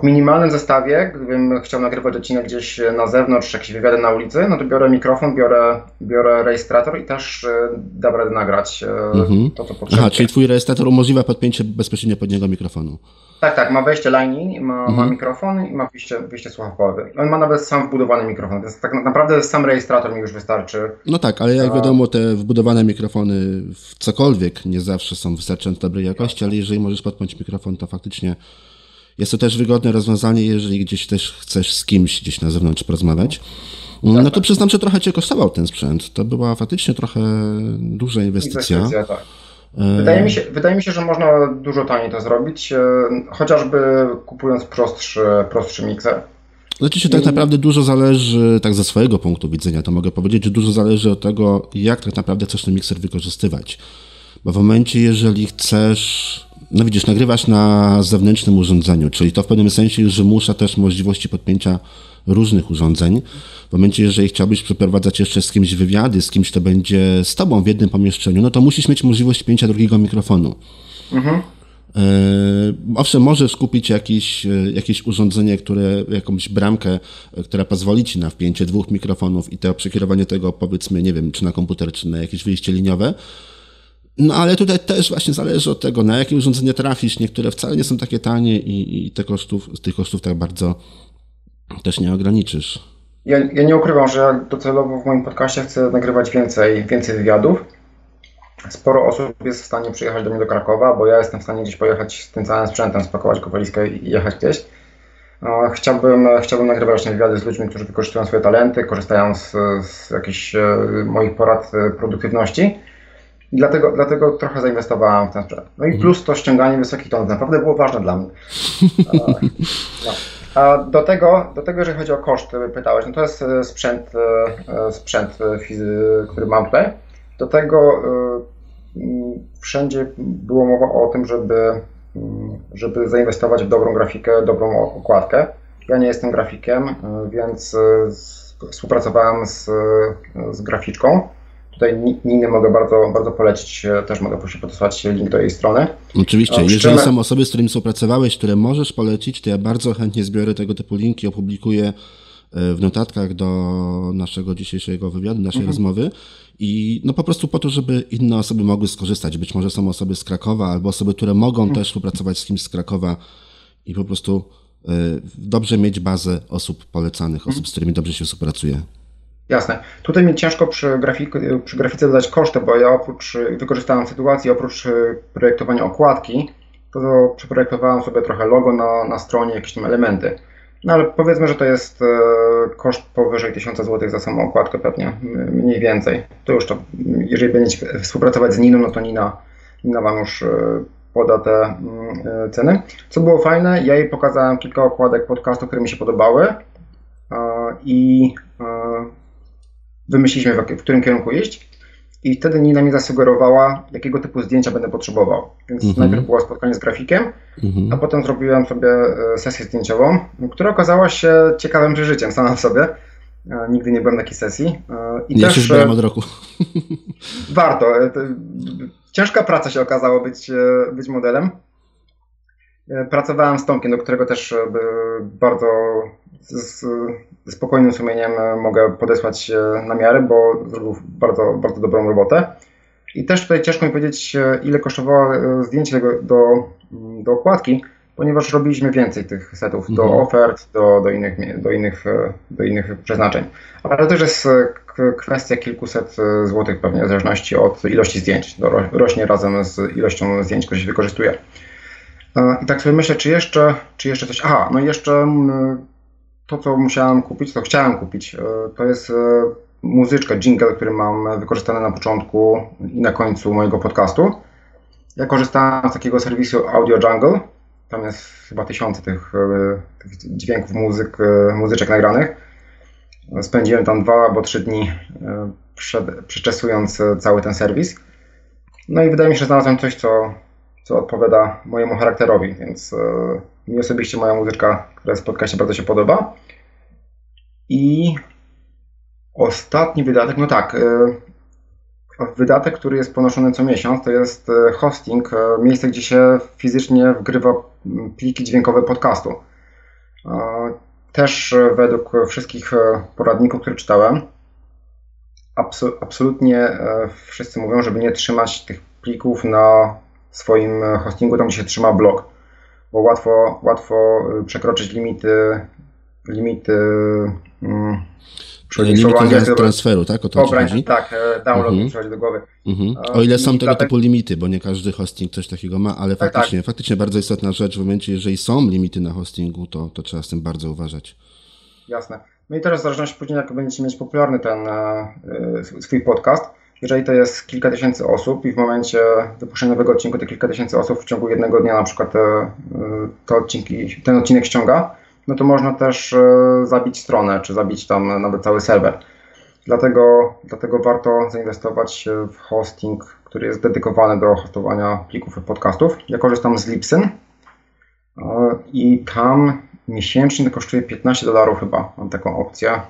W minimalnym zestawie, gdybym chciał nagrywać odcinek gdzieś na zewnątrz, jakieś wywiady na ulicy, no to biorę mikrofon, biorę, biorę rejestrator i też e, dam radę nagrać e, mhm. to, co potrzebuję. Aha, czyli twój rejestrator umożliwia podpięcie bezpośrednio pod niego mikrofonu. Tak, tak, ma wejście Lightning, ma, mhm. ma mikrofon i ma wyjście, wyjście słuchawkowe. On ma nawet sam wbudowany mikrofon, więc tak naprawdę sam rejestrator mi już wystarczy. No tak, ale jak wiadomo, te wbudowane mikrofony w cokolwiek nie zawsze są wystarczająco dobrej jakości, ale jeżeli możesz podpiąć mikrofon, to faktycznie jest to też wygodne rozwiązanie, jeżeli gdzieś też chcesz z kimś gdzieś na zewnątrz porozmawiać. No to tak. przyznam, że trochę Cię kosztował ten sprzęt. To była faktycznie trochę duża inwestycja. inwestycja tak. E, wydaje mi, się, wydaje mi się, że można dużo taniej to zrobić, e, chociażby kupując prostszy, prostszy mikser. Znaczy się tak naprawdę dużo zależy, tak ze swojego punktu widzenia, to mogę powiedzieć, że dużo zależy od tego, jak tak naprawdę chcesz ten mikser wykorzystywać. Bo w momencie, jeżeli chcesz no widzisz, nagrywasz na zewnętrznym urządzeniu, czyli to w pewnym sensie już wymusza też możliwości podpięcia różnych urządzeń. W momencie, jeżeli chciałbyś przeprowadzać jeszcze z kimś wywiady, z kimś, kto będzie z tobą w jednym pomieszczeniu, no to musisz mieć możliwość pięcia drugiego mikrofonu. Mhm. E, owszem, możesz kupić jakieś, e, jakieś urządzenie, które, jakąś bramkę, e, która pozwoli ci na wpięcie dwóch mikrofonów i to przekierowanie tego, powiedzmy, nie wiem, czy na komputer, czy na jakieś wyjście liniowe. No ale tutaj też właśnie zależy od tego, na jakie urządzenie trafisz. Niektóre wcale nie są takie tanie i, i te kosztów, tych kosztów tak bardzo też nie ograniczysz. Ja, ja nie ukrywam, że docelowo w moim podcaście chcę nagrywać więcej, więcej wywiadów. Sporo osób jest w stanie przyjechać do mnie do Krakowa, bo ja jestem w stanie gdzieś pojechać z tym całym sprzętem, spakować go walizkę i jechać gdzieś. Chciałbym, chciałbym nagrywać właśnie wywiady z ludźmi, którzy wykorzystują swoje talenty, korzystają z, z jakichś e, moich porad e, produktywności i dlatego, dlatego trochę zainwestowałem w ten sprzęt. No i mhm. plus to ściąganie wysokich tonów naprawdę było ważne dla mnie. No. A do tego, do tego, jeżeli chodzi o koszty, pytałeś, no to jest e, sprzęt, e, sprzęt który mam tutaj. Do tego e, wszędzie było mowa o tym, żeby, żeby zainwestować w dobrą grafikę, dobrą okładkę. Ja nie jestem grafikiem, więc współpracowałem z, z graficzką. Tutaj Ninę mogę bardzo, bardzo polecić, też mogę prosić podesłać link do jej strony. Oczywiście, jeżeli są osoby, z którymi współpracowałeś, które możesz polecić, to ja bardzo chętnie zbiorę tego typu linki, opublikuję w notatkach do naszego dzisiejszego wywiadu, naszej mhm. rozmowy. I no po prostu po to, żeby inne osoby mogły skorzystać. Być może są osoby z Krakowa, albo osoby, które mogą mhm. też współpracować z kimś z Krakowa i po prostu y, dobrze mieć bazę osób polecanych, mhm. osób, z którymi dobrze się współpracuje. Jasne. Tutaj mi ciężko przy, przy grafice dodać koszty, bo ja oprócz, wykorzystałem sytuację, oprócz y, projektowania okładki, to przeprojektowałem sobie trochę logo na, na stronie, jakieś tam elementy. No ale powiedzmy, że to jest e, koszt powyżej 1000 zł za samą okładkę pewnie, mniej więcej. To już to, jeżeli będziecie współpracować z Niną, no to Nina, Nina Wam już e, poda te mm, e, ceny. Co było fajne, ja jej pokazałem kilka okładek podcastu, które mi się podobały i wymyśliliśmy w którym kierunku iść. I wtedy Nina mi zasugerowała, jakiego typu zdjęcia będę potrzebował. Więc mhm. najpierw było spotkanie z grafikiem, mhm. a potem zrobiłem sobie e, sesję zdjęciową, która okazała się ciekawym przeżyciem sama w sobie. E, nigdy nie byłem na takiej sesji. E, I ja też, już byłem od roku. Warto. Ciężka praca się okazało być, być modelem. Pracowałem z Tomkiem, do którego też bardzo z, spokojnym sumieniem e, mogę podesłać namiary, bo zrobił bardzo, bardzo dobrą robotę. I też tutaj ciężko mi powiedzieć, e, ile kosztowało e, zdjęcie do, do okładki, ponieważ robiliśmy więcej tych setów mhm. do ofert, do, do, innych, do, innych, do innych przeznaczeń. Ale to też jest kwestia kilkuset złotych pewnie, w zależności od ilości zdjęć. To rośnie razem z ilością zdjęć, które się wykorzystuje. I tak sobie myślę, czy jeszcze, czy jeszcze coś. Aha, no jeszcze to, co musiałem kupić, co chciałem kupić, e, to jest e, muzyczka, jingle, który mam wykorzystany na początku i na końcu mojego podcastu. Ja korzystałem z takiego serwisu Audio Jungle. Tam jest chyba tysiące tych, e, tych dźwięków, muzyk, muzyczek nagranych. Spędziłem tam dwa albo trzy dni przed, przeczesując cały ten serwis. No i wydaje mi się, że znalazłem coś, co, co odpowiada mojemu charakterowi, więc mi osobiście moja muzyczka, która jest w podcaście, bardzo się podoba. I ostatni wydatek, no tak, e, wydatek, który jest ponoszony co miesiąc, to jest e, hosting, e, miejsce, gdzie się fizycznie wgrywa pliki dźwiękowe podcastu. Też według wszystkich poradników, które czytałem, absolutnie wszyscy mówią, żeby nie trzymać tych plików na swoim hostingu, tam gdzie się trzyma blog bo łatwo, łatwo y, przekroczyć limity, limity mm, limity transferu, tak? O to Obrań, chodzi? Tak, e, download mhm. przychodzi do głowy. Mhm. O ile są tego typu limity, bo nie każdy hosting coś takiego ma, ale tak, faktycznie, tak. faktycznie bardzo istotna rzecz w momencie, jeżeli są limity na hostingu, to, to trzeba z tym bardzo uważać. Jasne. No i teraz w zależności później, jak będziecie mieć popularny ten e, swój podcast, jeżeli to jest kilka tysięcy osób i w momencie wypuszczenia nowego odcinku te kilka tysięcy osób w ciągu jednego dnia na przykład te, te odcinki, ten odcinek ściąga, no to można też e, zabić stronę, czy zabić tam nawet cały serwer. Dlatego, dlatego warto zainwestować w hosting, który jest dedykowany do hostowania plików podcastów. Ja korzystam z Libsyn e, i tam miesięcznie kosztuje 15 dolarów chyba. Mam taką opcję.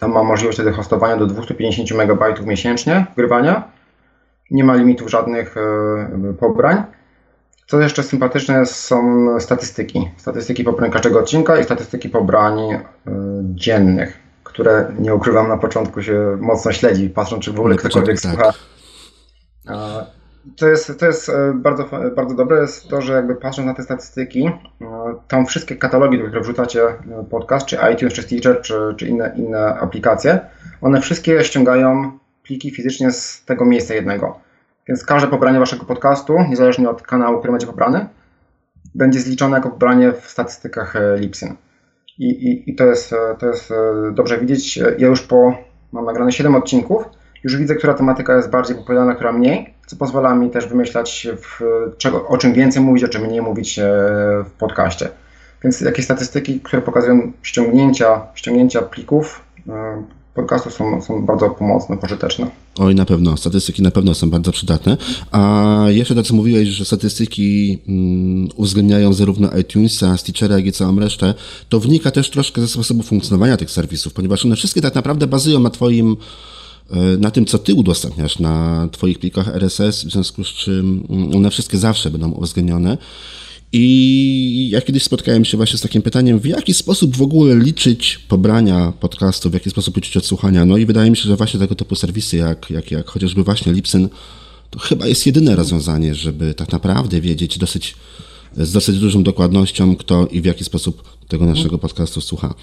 Tam ma możliwość wtedy hostowania do 250 MB miesięcznie wgrywania. Nie ma limitów żadnych e, pobrań. Co jeszcze sympatyczne są statystyki. Statystyki pobrań każdego odcinka i statystyki pobrań e, dziennych, które nie ukrywam na początku się mocno śledzi, patrząc czy w ogóle ktokolwiek tak. słucha to jest, to jest e, bardzo, bardzo dobre, jest to, że jakby patrząc na te statystyki, e, tam wszystkie katalogi, do których wrzucacie e, podcast, czy iTunes, czy Stitcher, czy, czy inne, inne aplikacje, one wszystkie ściągają pliki fizycznie z tego miejsca jednego. Więc każde pobranie waszego podcastu, niezależnie od kanału, który będzie pobrany, będzie zliczone jako pobranie w statystykach Lipsyn. I, i, i to, jest, to jest dobrze widzieć. Ja już po, mam nagrane 7 odcinków, już widzę, która tematyka jest bardziej popularna, która mniej, co pozwala mi też wymyślać, w, czego, o czym więcej mówić, o czym mniej mówić e, w podcaście. Więc jakieś statystyki, które pokazują ściągnięcia, ściągnięcia plików, e, podcastów są, są bardzo pomocne, pożyteczne. Oj, na pewno. Statystyki na pewno są bardzo przydatne. A jeszcze tak co mówiłeś, że statystyki mm, uwzględniają zarówno iTunesa, Stitchera, jak i całą resztę, to wnika też troszkę ze sposobu funkcjonowania tych serwisów, ponieważ one wszystkie tak naprawdę bazują na twoim e, na tym, co ty udostępniasz na twoich plikach RSS, w związku z czym mm, one wszystkie zawsze będą uwzględnione. I ja kiedyś spotkałem się właśnie z takim pytaniem, w jaki sposób w ogóle liczyć pobrania podcastu, w jaki sposób liczyć odsłuchania. No i wydaje mi się, że właśnie tego typu serwisy, jak, jak, jak chociażby właśnie Lipsyn, to chyba jest jedyne rozwiązanie, żeby tak naprawdę wiedzieć dosyć, z dosyć dużą dokładnością, kto i w jaki sposób tego naszego podcastu słucha.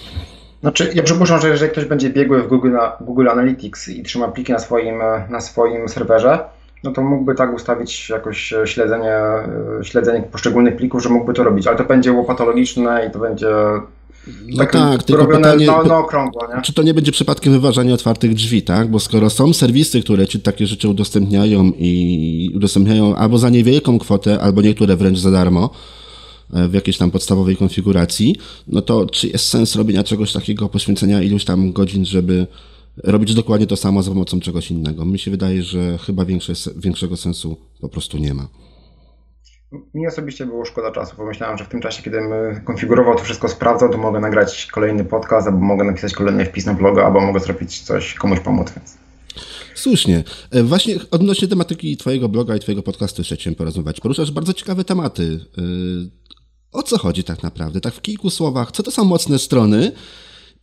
Znaczy, ja przypuszczam, że jeżeli ktoś będzie biegły w Google, Google Analytics i trzyma pliki na swoim, na swoim serwerze, no to mógłby tak ustawić jakoś e, śledzenie, e, śledzenie poszczególnych plików, że mógłby to robić, ale to będzie łopatologiczne i to będzie no tak, tak tylko pytanie, na, na okrągło. Czy to nie będzie przypadkiem wyważania otwartych drzwi, tak? Bo skoro są serwisy, które ci takie rzeczy udostępniają i udostępniają albo za niewielką kwotę, albo niektóre wręcz za darmo, w jakiejś tam podstawowej konfiguracji, no to czy jest sens robienia czegoś takiego, poświęcenia iluś tam godzin, żeby robić dokładnie to samo za pomocą czegoś innego. Mi się wydaje, że chyba większe, większego sensu po prostu nie ma. Mi osobiście było szkoda czasu. Pomyślałem, że w tym czasie, kiedy konfigurował to wszystko, sprawdzał, to mogę nagrać kolejny podcast, albo mogę napisać kolejny wpis na bloga, albo mogę zrobić coś, komuś pomóc. Więc. Słusznie. E, właśnie odnośnie tematyki Twojego bloga i Twojego podcastu jeszcze chciałem porozmawiać. Poruszasz bardzo ciekawe tematy. O co chodzi tak naprawdę? Tak w kilku słowach, co to są mocne strony?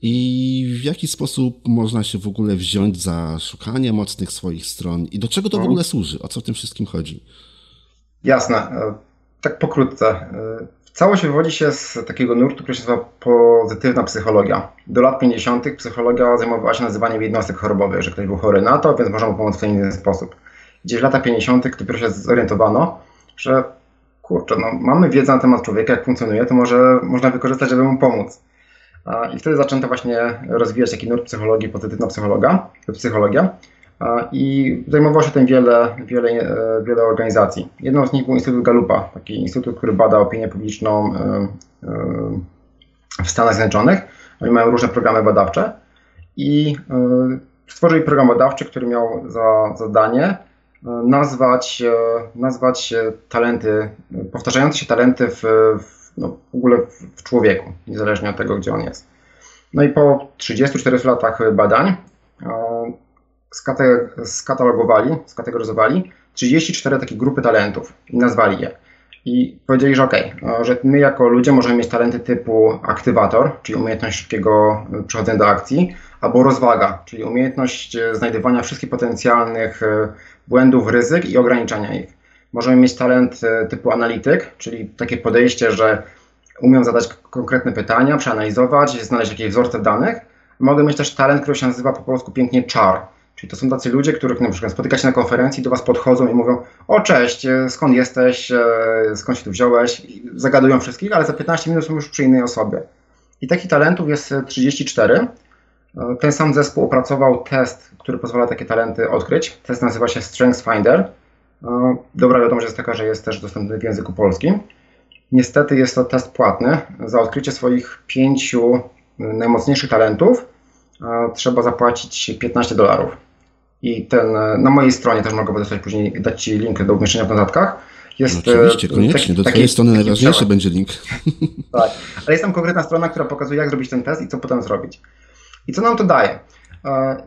i w jaki sposób można się w ogóle wziąć za szukanie mocnych swoich stron i do czego to w mhm. ogóle służy? O co w tym wszystkim chodzi? Jasne. E, tak pokrótce. E, całość wywodzi się z takiego nurtu, który się nazywa pozytywna psychologia. Do lat 50. psychologia zajmowała się nazywaniem jednostek chorobowych, że ktoś był chory na to, więc można mu pomóc w ten inny sposób. Gdzieś w latach 50. dopiero się zorientowano, że kurczę, no, mamy wiedzę na temat człowieka, jak funkcjonuje, to może można wykorzystać, żeby mu pomóc. I wtedy zaczęto właśnie rozwijać taki nurt psychologii, pozytywna psychologa, psychologia. I zajmowało się tym wiele, wiele, e, wiele organizacji. Jedną z nich był Instytut Galupa, taki instytut, który bada opinię publiczną e, e, w Stanach Zjednoczonych. Oni mają różne programy badawcze i stworzyli program badawczy, który miał za zadanie nazwać, nazwać talenty, powtarzające się talenty w, w no, w ogóle w, człowieku, niezależnie od tego, gdzie on jest. No i po 34 latach badań skatalogowali, skategoryzowali 34 takie grupy talentów i nazwali je. I powiedzieli, że ok, że my jako ludzie możemy mieć talenty typu aktywator, czyli umiejętność szybkiego e, przechodzenia do akcji, albo rozwaga, czyli umiejętność e, znajdywania wszystkich potencjalnych e, błędów, ryzyk i ograniczania ich. Możemy mieć talent e, typu analityk, czyli takie podejście, że umiem zadać konkretne pytania, przeanalizować, znaleźć jakieś wzorce danych. Mogę mieć też talent, który się nazywa po polsku pięknie czar. Czyli to są tacy ludzie, których na przykład spotykacie na konferencji, do Was podchodzą i mówią: O, cześć, e, skąd jesteś, e, skąd się tu wziąłeś? Zagadują wszystkich, ale za 15 minut są już przy innej osobie. I takich talentów jest 34. Ten sam zespół opracował test, który pozwala takie talenty odkryć. Test nazywa się Strengths Finder. Dobra wiadomość jest taka, że jest też dostępny w języku polskim. Niestety jest to test płatny. Za odkrycie swoich pięciu najmocniejszych talentów trzeba zapłacić 15 dolarów. I ten na mojej stronie też mogę podesłać później, dać Ci link do umieszczenia w notatkach. Jest, no oczywiście, e, koniecznie. Taki, do Twojej strony najważniejszy będzie link. Tak, ale jest tam konkretna strona, która pokazuje, jak zrobić ten test i co potem zrobić. I co nam to daje?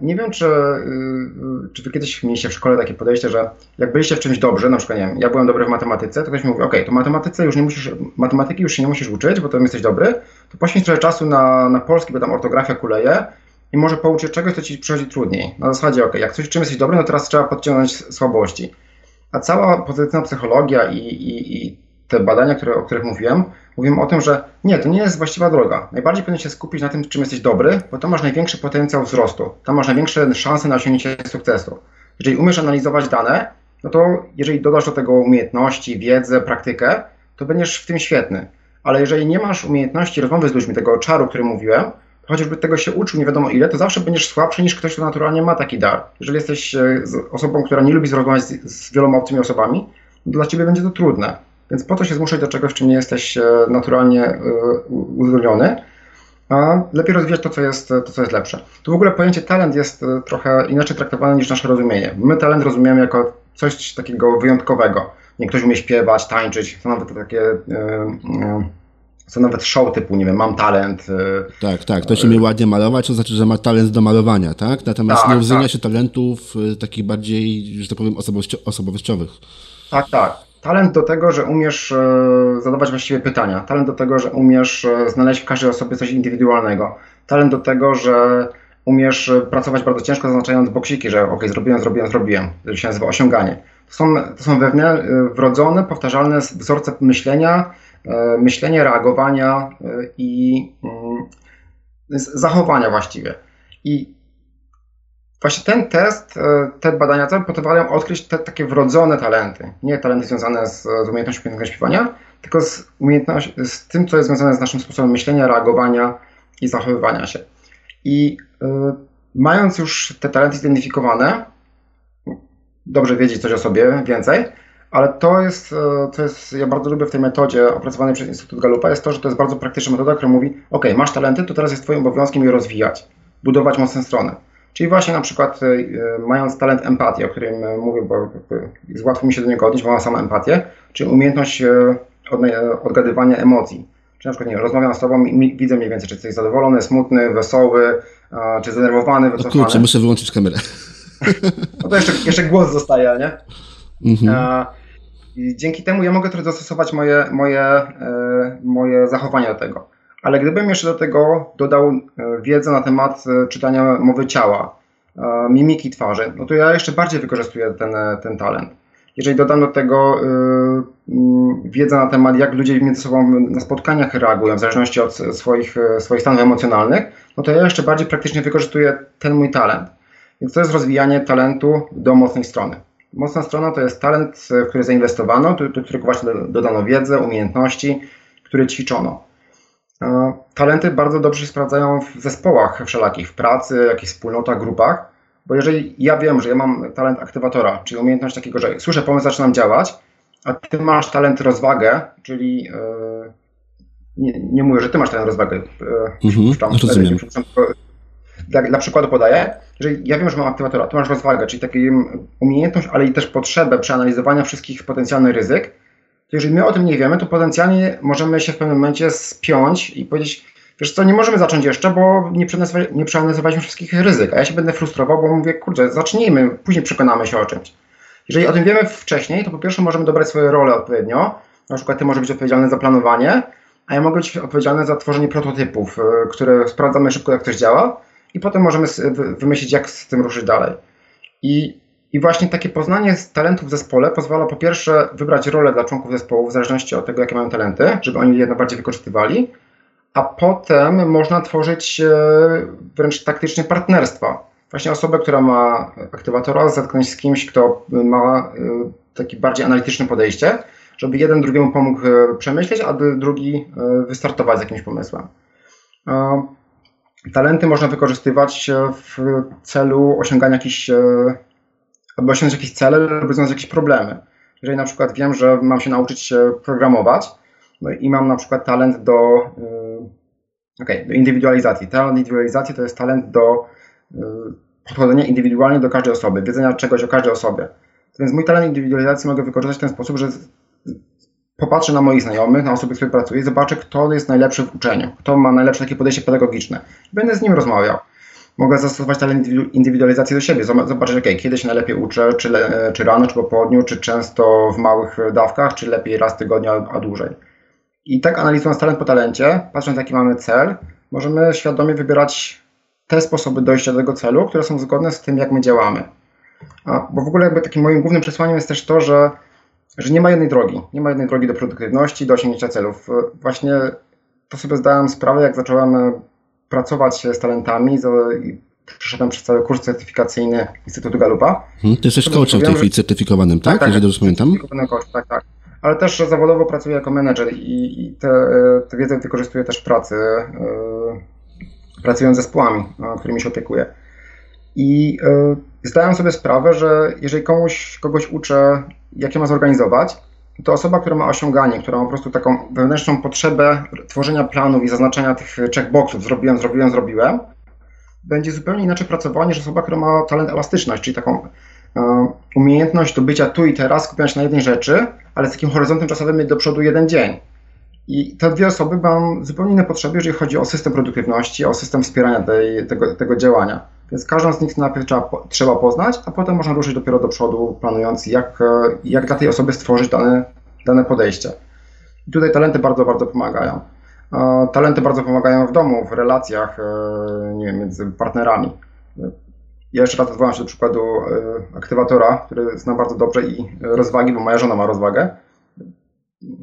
Nie wiem, czy, y, y, czy wy kiedyś mieliście w szkole takie podejście, że jak byliście w czymś dobrzy, na przykład nie wiem, ja byłem dobry w matematyce, to ktoś mi mówi, ok, to matematyce już nie musisz, matematyki już się nie musisz uczyć, bo to jesteś dobry, to poświęć trochę czasu na, na polski, bo tam ortografia kuleje i może poucz się czegoś, co ci przychodzi trudniej. Na zasadzie, ok, jak coś czym jesteś dobry, no teraz trzeba podciągnąć słabości. A cała pozytywna psychologia i, i, i te badania, które, o których mówiłem, mówimy o tym, że nie, to nie jest właściwa droga. Najbardziej powinien się skupić na tym, czym jesteś dobry, bo tam masz największy potencjał wzrostu, tam masz największe szanse na osiągnięcie sukcesu. Jeżeli umiesz analizować dane, no to jeżeli dodasz do tego umiejętności, wiedzę, praktykę, to będziesz w tym świetny. Ale jeżeli nie masz umiejętności rozmowy z ludźmi, tego czaru, o którym mówiłem, chociażby tego się uczył nie wiadomo ile, to zawsze będziesz słabszy niż ktoś, kto naturalnie ma taki dar. Jeżeli jesteś e, osobą, która nie lubi rozmawiać z, z wieloma obcymi osobami, dla ciebie będzie to trudne. Więc po to się zmuszać do czegoś, czym nie jesteś e, naturalnie e, uzdolniony. a lepiej rozwijać to, co jest, to, co jest lepsze. Tu w ogóle pojęcie talent jest e, trochę inaczej traktowane niż nasze rozumienie. My talent rozumiemy jako coś takiego wyjątkowego. Nie ktoś umie śpiewać, tańczyć, to nawet takie są nawet show typu, nie wiem, mam talent. Tak, tak. Ktoś umie ładnie malować, to znaczy, że ma talent do malowania, tak? Natomiast tak, nie uwzględnia tak. się talentów takich bardziej, że tak powiem, osobowościowych. Tak, tak talent do tego, że umiesz e, zadawać właściwie pytania, talent do tego, że umiesz e, znaleźć w każdej osobie coś indywidualnego, talent do tego, że umiesz e, pracować bardzo ciężko, zaznaczając boksiki, że ok, zrobiłem, zrobiłem, zrobiłem. To się nazywa osiąganie. To są, to są wewnętrzne, wrodzone, powtarzalne wzorce myślenia, myślenia, reagowania i mm, zachowania właściwie. I Właśnie ten test, e, te badania całe pozwalają odkryć te takie wrodzone talenty. Nie talenty związane z, z umiejętnością pięknego śpiewania, tylko z, umiejętność, z tym, co jest związane z naszym sposobem myślenia, reagowania i zachowywania się. I y, mając już te talenty zidentyfikowane, dobrze wiedzieć coś o sobie więcej, ale to jest, e, co jest, ja bardzo lubię w tej metodzie opracowanej przez Instytut Galupa, jest to, że to jest bardzo praktyczna metoda, która mówi, ok, masz talenty, to teraz jest twoim obowiązkiem je rozwijać, budować mocne strony. Czyli właśnie na przykład e, mając talent empatii, o którym e, mówię, bo jest łatwo mi się do niego odnieść, bo mam samą empatię, czyli umiejętność e, odgadywania emocji. Czy na przykład, nie rozmawiam z tobą i widzę mniej więcej, czy jesteś zadowolony, smutny, wesoły, czy zdenerwowany, wycofany. No kurczę, muszę wyłączyć kamerę. No to jeszcze, jeszcze głos zostaje, nie? Mhm. I dzięki temu ja mogę trochę dostosować moje, moje, moje zachowania do tego. Ale gdybym jeszcze do tego dodał e, wiedzę na temat e, czytania mowy ciała, e, mimiki twarzy, no to ja jeszcze bardziej wykorzystuję ten, ten talent. Jeżeli dodam do tego mm, wiedzę na temat, jak ludzie między sobą na spotkaniach reagują, w zależności od swoich, swoich stanów emocjonalnych, no to ja jeszcze bardziej praktycznie wykorzystuję ten mój talent. Więc to jest rozwijanie talentu do mocnej strony. Mocna strona to jest talent, w który zainwestowano, do, do którego właśnie dodano wiedzę, umiejętności, które ćwiczono. E, talenty bardzo dobrze się sprawdzają w zespołach wszelakich, w pracy, jakichś wspólnotach, grupach, bo jeżeli ja wiem, że ja mam talent aktywatora, czyli umiejętność takiego, że słyszę pomysł, zaczynam działać, a ty masz talent rozwagę, czyli yy, nie, nie, mówię, że ty masz talent rozwagę, yy, mhm, rozumiem. Dla, dla, przykładu podaję, jeżeli ja wiem, że mam aktywatora, ty masz rozwagę, czyli taką umiejętność, ale i też potrzebę przeanalizowania wszystkich potencjalnych ryzyk, jeżeli my o tym nie wiemy, to potencjalnie możemy się w pewnym momencie spiąć i powiedzieć, wiesz co, nie możemy zacząć jeszcze, bo nie, nie przeanalizowaliśmy wszystkich ryzyk, a ja się będę frustrował, bo mówię, kurczę, zacznijmy, później przekonamy się o czymś. Jeżeli o tym wiemy wcześniej, to po pierwsze możemy dobrać swoje role odpowiednio, na przykład ty możesz być odpowiedzialny za planowanie, a ja mogę być odpowiedzialny za tworzenie prototypów, y, które sprawdzamy szybko, jak coś działa i potem możemy wymyślić, jak z tym ruszyć dalej. I i właśnie takie poznanie talentów w zespole pozwala po pierwsze wybrać rolę dla członków zespołu w zależności od tego, jakie mają talenty, żeby oni je najbardziej wykorzystywali, a potem można tworzyć e, wręcz taktycznie partnerstwa. Właśnie osobę, która ma aktywatora, zetknąć z kimś, kto ma e, takie bardziej analityczne podejście, żeby jeden drugiemu pomógł e, przemyśleć, a drugi wystartować z jakimś pomysłem. Talenty można wykorzystywać w celu osiągania jakichś aby osiągnąć jakieś cele lub rozwiązać jakieś problemy. Jeżeli na przykład wiem, że mam się nauczyć programować no i mam na przykład talent do, yy, okay, do indywidualizacji. Talent indywidualizacji to jest talent do yy, podchodzenia indywidualnie do każdej osoby, wiedzenia czegoś o każdej osobie. Więc mój talent indywidualizacji mogę wykorzystać w ten sposób, że popatrzę na moich znajomych, na osoby, z którymi pracuję, zobaczę, kto jest najlepszy w uczeniu, kto ma najlepsze takie podejście pedagogiczne. Będę z nim rozmawiał mogę zastosować talent indywidualizacji do siebie. Zobaczyć, ok, kiedy się najlepiej uczę, czy, le, czy rano, czy po południu, czy często w małych dawkach, czy lepiej raz w tygodniu, a dłużej. I tak analizując talent po talencie, patrząc jaki mamy cel, możemy świadomie wybierać te sposoby dojścia do tego celu, które są zgodne z tym, jak my działamy. A, bo w ogóle jakby takim moim głównym przesłaniem jest też to, że, że nie ma jednej drogi. Nie ma jednej drogi do produktywności, do osiągnięcia celów. Właśnie to sobie zdałem sprawę, jak zacząłem pracować z talentami i przeszedłem przez cały kurs certyfikacyjny Instytutu Galupa. Hmm, ty jesteś coachem w tej chwili certyfikowanym, tak? tak, tak dobrze pamiętam. Coach, tak, tak. Ale też zawodowo pracuję jako menedżer i, i tę wiedzę wykorzystuję też w pracy, yy, pracując z zespołami, którymi się opiekuję. I yy, zdałem sobie sprawę, że jeżeli komuś, kogoś uczę, jak je ma zorganizować, to osoba, która ma osiąganie, która ma po prostu taką wewnętrzną potrzebę tworzenia planów i zaznaczenia tych checkboxów, zrobiłem, zrobiłem, zrobiłem, będzie zupełnie inaczej pracowała niż osoba, która ma talent elastyczność, czyli taką e, umiejętność do bycia tu i teraz, skupiania się na jednej rzeczy, ale z takim horyzontem czasowym do przodu jeden dzień. I te dwie osoby mają zupełnie inne potrzeby, jeżeli chodzi o system produktywności, o system wspierania tej, tego, tego działania. Więc każdą z nich najpierw trzeba, trzeba poznać, a potem można ruszyć dopiero do przodu, planując, jak, jak dla tej osoby stworzyć dane, dane podejście. I tutaj talenty bardzo, bardzo pomagają. Talenty bardzo pomagają w domu, w relacjach e, nie wiem, między partnerami. Ja jeszcze raz odwołam się do przykładu e, aktywatora, który znam bardzo dobrze i rozwagi, bo moja żona ma rozwagę.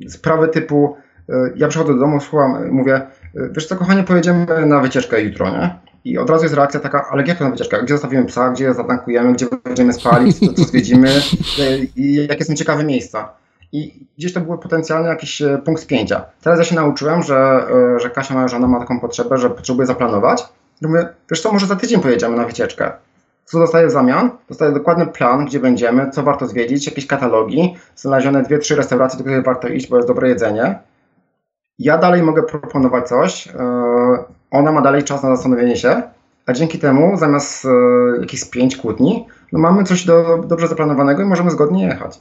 Sprawy typu, e, ja przychodzę do domu, słucham, mówię, wiesz co kochanie, pojedziemy na wycieczkę jutro, nie? I od razu jest reakcja taka, ale jak to na wycieczkę? Gdzie zostawimy psa, gdzie zatankujemy, gdzie będziemy spali, co, co zwiedzimy i jakie są ciekawe miejsca i gdzieś to był potencjalny jakiś e, punkt spięcia. Teraz ja się nauczyłem, że, e, że Kasia, moja żona, ma taką potrzebę, że potrzebuje zaplanować. I mówię, wiesz co, może za tydzień pojedziemy na wycieczkę. Co dostaję w zamian? Dostaję dokładny plan, gdzie będziemy, co warto zwiedzić, jakieś katalogi, znalezione dwie, trzy restauracje, do których warto iść, bo jest dobre jedzenie. Ja dalej mogę proponować coś, e, ona ma dalej czas na zastanowienie się, a dzięki temu zamiast jakichś spięć, kłótni, no mamy coś do, dobrze zaplanowanego i możemy zgodnie jechać.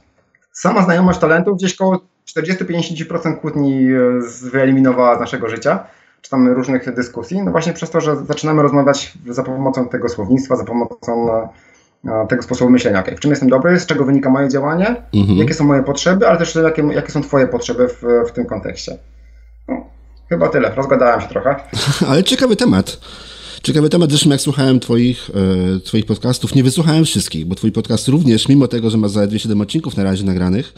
Sama znajomość talentów gdzieś koło 40-50% kłótni e, wyeliminowała z naszego życia, czy tam różnych dyskusji, no właśnie przez to, że zaczynamy rozmawiać za pomocą tego słownictwa, za pomocą e, tego sposobu myślenia. Okay, w czym jestem dobry, z czego wynika moje działanie, mhm. jakie są moje potrzeby, ale też jakie, jakie są Twoje potrzeby w, w tym kontekście. No, chyba tyle, rozgadałem się trochę. ale ciekawy temat. Ciekawy temat, zresztą jak słuchałem twoich, e, twoich podcastów, nie wysłuchałem wszystkich, bo twój podcast również, mimo tego, że ma zaledwie 7 odcinków na razie nagranych,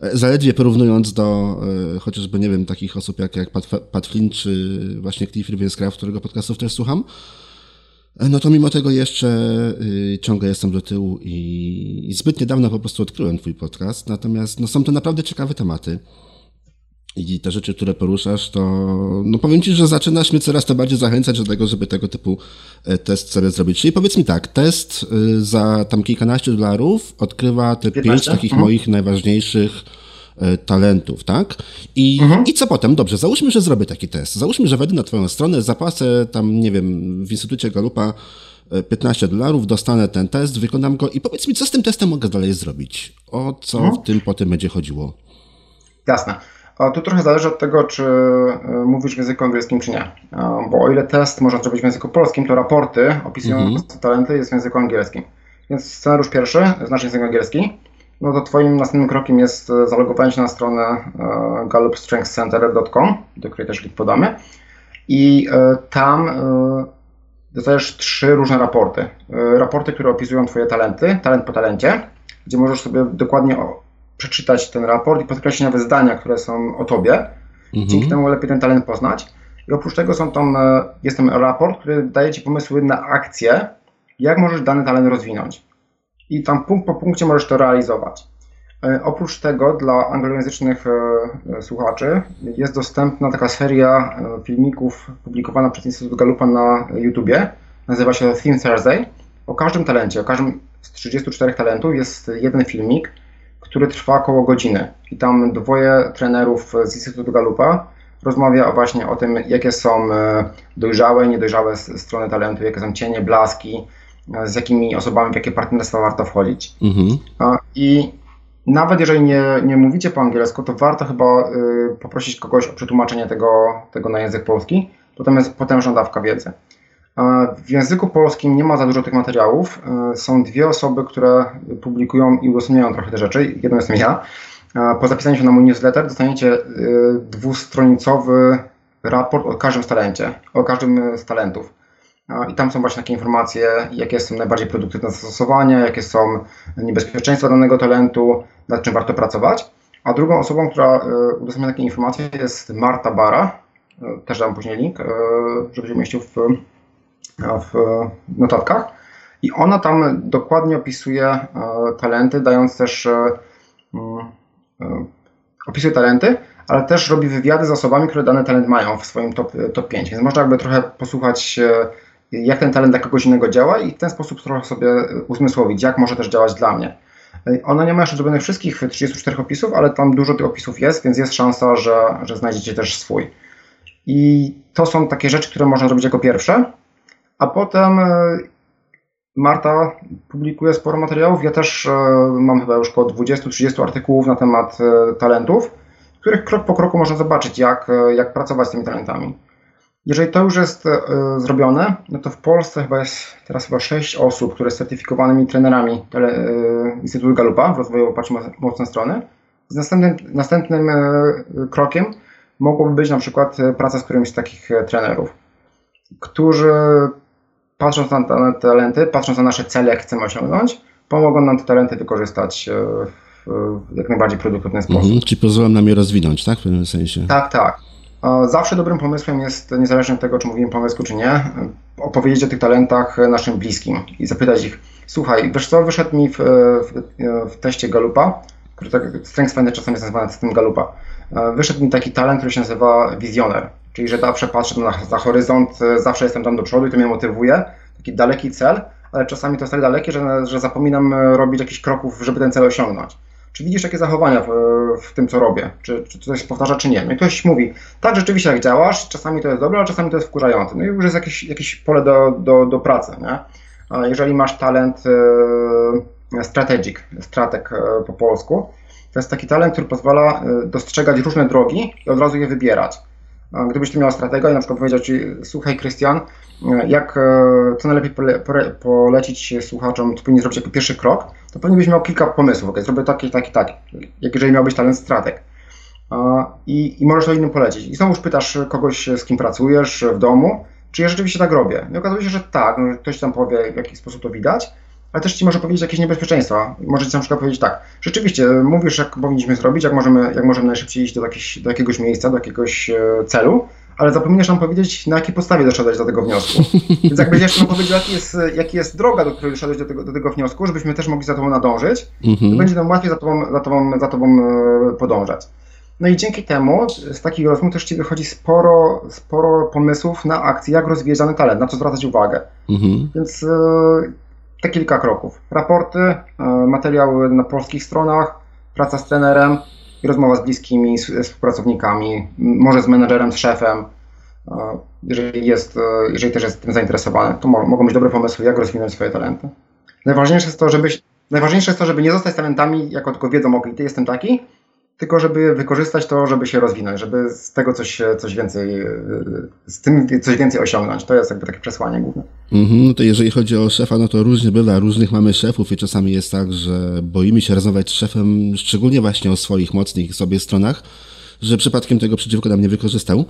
e, zaledwie porównując do e, chociażby, nie wiem, takich osób jak, jak Pat, Pat Flynn, czy właśnie Cliff Ravenscraft, którego podcastów też słucham, e, no to mimo tego jeszcze y, ciągle jestem do tyłu i, i zbyt niedawno po prostu odkryłem twój podcast, natomiast no, są to naprawdę ciekawe tematy i te rzeczy, które poruszasz, to no powiem Ci, że zaczynasz mnie coraz to bardziej zachęcać do tego, żeby tego typu e, test sobie zrobić. Czyli powiedz mi tak, test y, za tam kilkanaście dolarów odkrywa te 15? pięć takich mhm. moich najważniejszych e, talentów, tak? I, mhm. I co potem? Dobrze, załóżmy, że zrobię taki test. Załóżmy, że wejdę na Twoją stronę, zapłacę tam, nie wiem, w Instytucie Galupa 15 e, dolarów, dostanę ten test, wykonam go i powiedz mi, co z tym testem mogę dalej zrobić? O co mhm. w tym potem będzie chodziło? Jasne. Tu trochę zależy od tego, czy e, mówisz w języku angielskim, czy nie. Bo o ile test można zrobić w języku polskim, to raporty opisujące mhm. talenty jest w języku angielskim. Więc scenariusz pierwszy, znasz język angielski, no to twoim następnym krokiem jest e, zalogowanie się na stronę e, gallupstrengthcenter.com, do której też link podamy. I tam dostajesz trzy różne raporty. Raporty, które opisują twoje talenty, talent po talencie, gdzie możesz sobie dokładnie przeczytać ten raport i podkreślić nawet zdania, które są o tobie. Mhm. Dzięki temu lepiej ten talent poznać. I oprócz tego są tam, e, jest tam raport, który daje ci pomysły na akcję, jak możesz dany talent rozwinąć. I tam punkt po punkcie możesz to realizować. E, oprócz tego dla anglojęzycznych e, słuchaczy jest dostępna taka seria filmików publikowana przez Instytut Galupa na YouTubie. Nazywa się Theme Thursday. O każdym talencie, o każdym z 34 talentów jest jeden filmik, który trwa około godziny. I tam dwoje trenerów z Instytutu Galupa rozmawia właśnie o tym, jakie są e, dojrzałe i niedojrzałe strony talentu, jakie są cienie, blaski, e, z jakimi osobami w jakie partnerstwa warto wchodzić. Mhm. I nawet jeżeli nie, nie mówicie po angielsku, to warto chyba e, poprosić kogoś o przetłumaczenie tego, tego na język polski, bo tam jest potężna dawka wiedzy. W języku polskim nie ma za dużo tych materiałów. E, są dwie osoby, które publikują i udostępniają trochę te rzeczy. Jedną jestem ja. Po zapisaniu się na mój newsletter dostaniecie e, dwustronicowy raport o każdym talencie, o każdym z talentów. I tam są właśnie takie informacje, jakie są najbardziej produktywne zastosowania, jakie są niebezpieczeństwa danego talentu, nad czym warto pracować. A drugą osobą, która e, udostępnia takie informacje jest Marta Bara. Też dam później link, żeby się umieścił w w notatkach. I ona tam dokładnie opisuje e, talenty, dając też e, e, opisuje talenty, ale też robi wywiady z osobami, które dany talent mają w swoim top, top 5. Więc można jakby trochę posłuchać, jak ten talent dla kogoś innego działa i w ten sposób trochę sobie uzmysłowić, jak może też działać dla mnie. Ona nie ma jeszcze zrobionych wszystkich 34 opisów, ale tam dużo tych opisów jest, więc jest szansa, że, że znajdziecie też swój. I to są takie rzeczy, które można zrobić jako pierwsze, a potem Marta publikuje sporo materiałów. Ja też mam chyba już około 20-30 artykułów na temat talentów, w których krok po kroku można zobaczyć, jak, jak pracować z tymi talentami. Jeżeli to już jest e, zrobione, no to w Polsce chyba jest teraz chyba 6 osób, które są certyfikowanymi trenerami tele, e, Instytutu Galupa w rozwoju oparciu mocne strony. Z następnym, następnym e, krokiem mogłoby być na przykład praca z którymś z takich e, trenerów, którzy patrząc na te talenty, patrząc na nasze cele, jak chcemy osiągnąć, pomogą nam te talenty wykorzystać e, w jak najbardziej produktywny sposób. Mhm, czy pozwolą nam je rozwinąć, tak? W pewnym sensie. Tak, tak. Zawsze dobrym pomysłem jest, niezależnie od tego, czy mówimy pomysł, czy nie, opowiedzieć o tych talentach naszym bliskim i zapytać ich, słuchaj, wiesz co, wyszedł mi w, w, w teście Galupa, który tak, Strengths Finder czasami jest nazywany system Galupa, wyszedł mi taki talent, który się nazywa wizjoner, czyli że zawsze patrzę na, na horyzont, zawsze jestem tam do przodu i to mnie motywuje, taki daleki cel, ale czasami to jest tak dalekie, że, że zapominam robić jakichś kroków, żeby ten cel osiągnąć. Czy widzisz takie zachowania w, w tym, co robię? Czy, czy coś powtarza, czy nie? No i ktoś mówi, tak, rzeczywiście jak działasz, czasami to jest dobre, a czasami to jest wkurzające. No i już jest jakieś, jakieś pole do, do, do pracy, nie? Jeżeli masz talent e, strategic, strateg e, po polsku, to jest taki talent, który pozwala e, dostrzegać różne drogi i od razu je wybierać. Gdybyś ty miał stratega i na przykład powiedział ci, słuchaj Krystian, jak, co najlepiej pole, polecić słuchaczom, co powinni zrobić jako pierwszy krok, to pewnie byś miał kilka pomysłów, ok, zrobię taki, taki, taki, jak jeżeli miałbyś talent strateg. I, I możesz to innym polecić. I znowu pytasz kogoś, z kim pracujesz w domu, czy ja rzeczywiście tak robię. I okazuje się, że tak, no, ktoś tam powie, w jaki sposób to widać, ale też ci może powiedzieć jakieś niebezpieczeństwa. Może ci na przykład powiedzieć tak, rzeczywiście mówisz, jak powinniśmy zrobić, jak możemy, jak możemy najszybciej iść do, jakieś, do jakiegoś miejsca, do jakiegoś e, celu, ale zapominasz nam powiedzieć, na jakiej podstawie doszedłeś do tego wniosku. Więc jakbyś jeszcze nam powiedział, jaki jest, jaki jest droga, do której doszedłeś do tego, do tego wniosku, żebyśmy też mogli za tobą nadążyć, mhm. to będzie nam łatwiej za tobą, za, tobą, za tobą e, podążać. No i dzięki temu z takich rozmów też Ci wychodzi sporo, sporo pomysłów na akcje, jak rozwijać dany talent, na co zwracać uwagę. Mhm. Więc e, te kilka kroków. Raporty, e, materiały na polskich stronach, praca z trenerem i rozmowa z bliskimi, współpracownikami, może z menedżerem, z szefem. E, jeżeli, jest, e, jeżeli też jest tym zainteresowany, to mogą być dobre pomysły, jak rozwinąć swoje talenty. Najważniejsze jest to, żebyś, najważniejsze jest to, żeby nie zostać talentami jako tylko wiedzą, ok, ty jestem taki, tylko żeby wykorzystać to, żeby się rozwinąć, żeby z tego coś, coś więcej, z tym coś więcej osiągnąć. To jest jakby takie przesłanie główne. Mhm, no to jeżeli chodzi o szefa, no to różnie bywa, różnych mamy szefów i czasami jest tak, że boimy się rozmawiać z szefem, szczególnie właśnie o swoich mocnych sobie stronach, że przypadkiem tego przeciwko nam nie wykorzystał.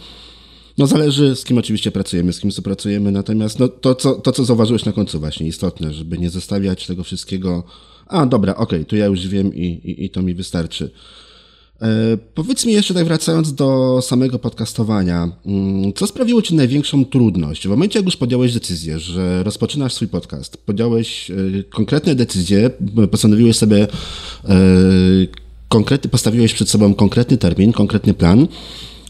No zależy z kim oczywiście pracujemy, z kim współpracujemy, natomiast no, to, co, to, co zauważyłeś na końcu właśnie, istotne, żeby nie zostawiać tego wszystkiego, a dobra, okej, okay, tu ja już wiem i, i, i to mi wystarczy. E, powiedz mi jeszcze tak wracając do samego podcastowania, mm, co sprawiło Ci największą trudność? W momencie, jak już podjąłeś decyzję, że rozpoczynasz swój podcast, podjąłeś e, konkretne decyzje, postanowiłeś sobie e, konkretny, postawiłeś przed sobą konkretny termin, konkretny plan.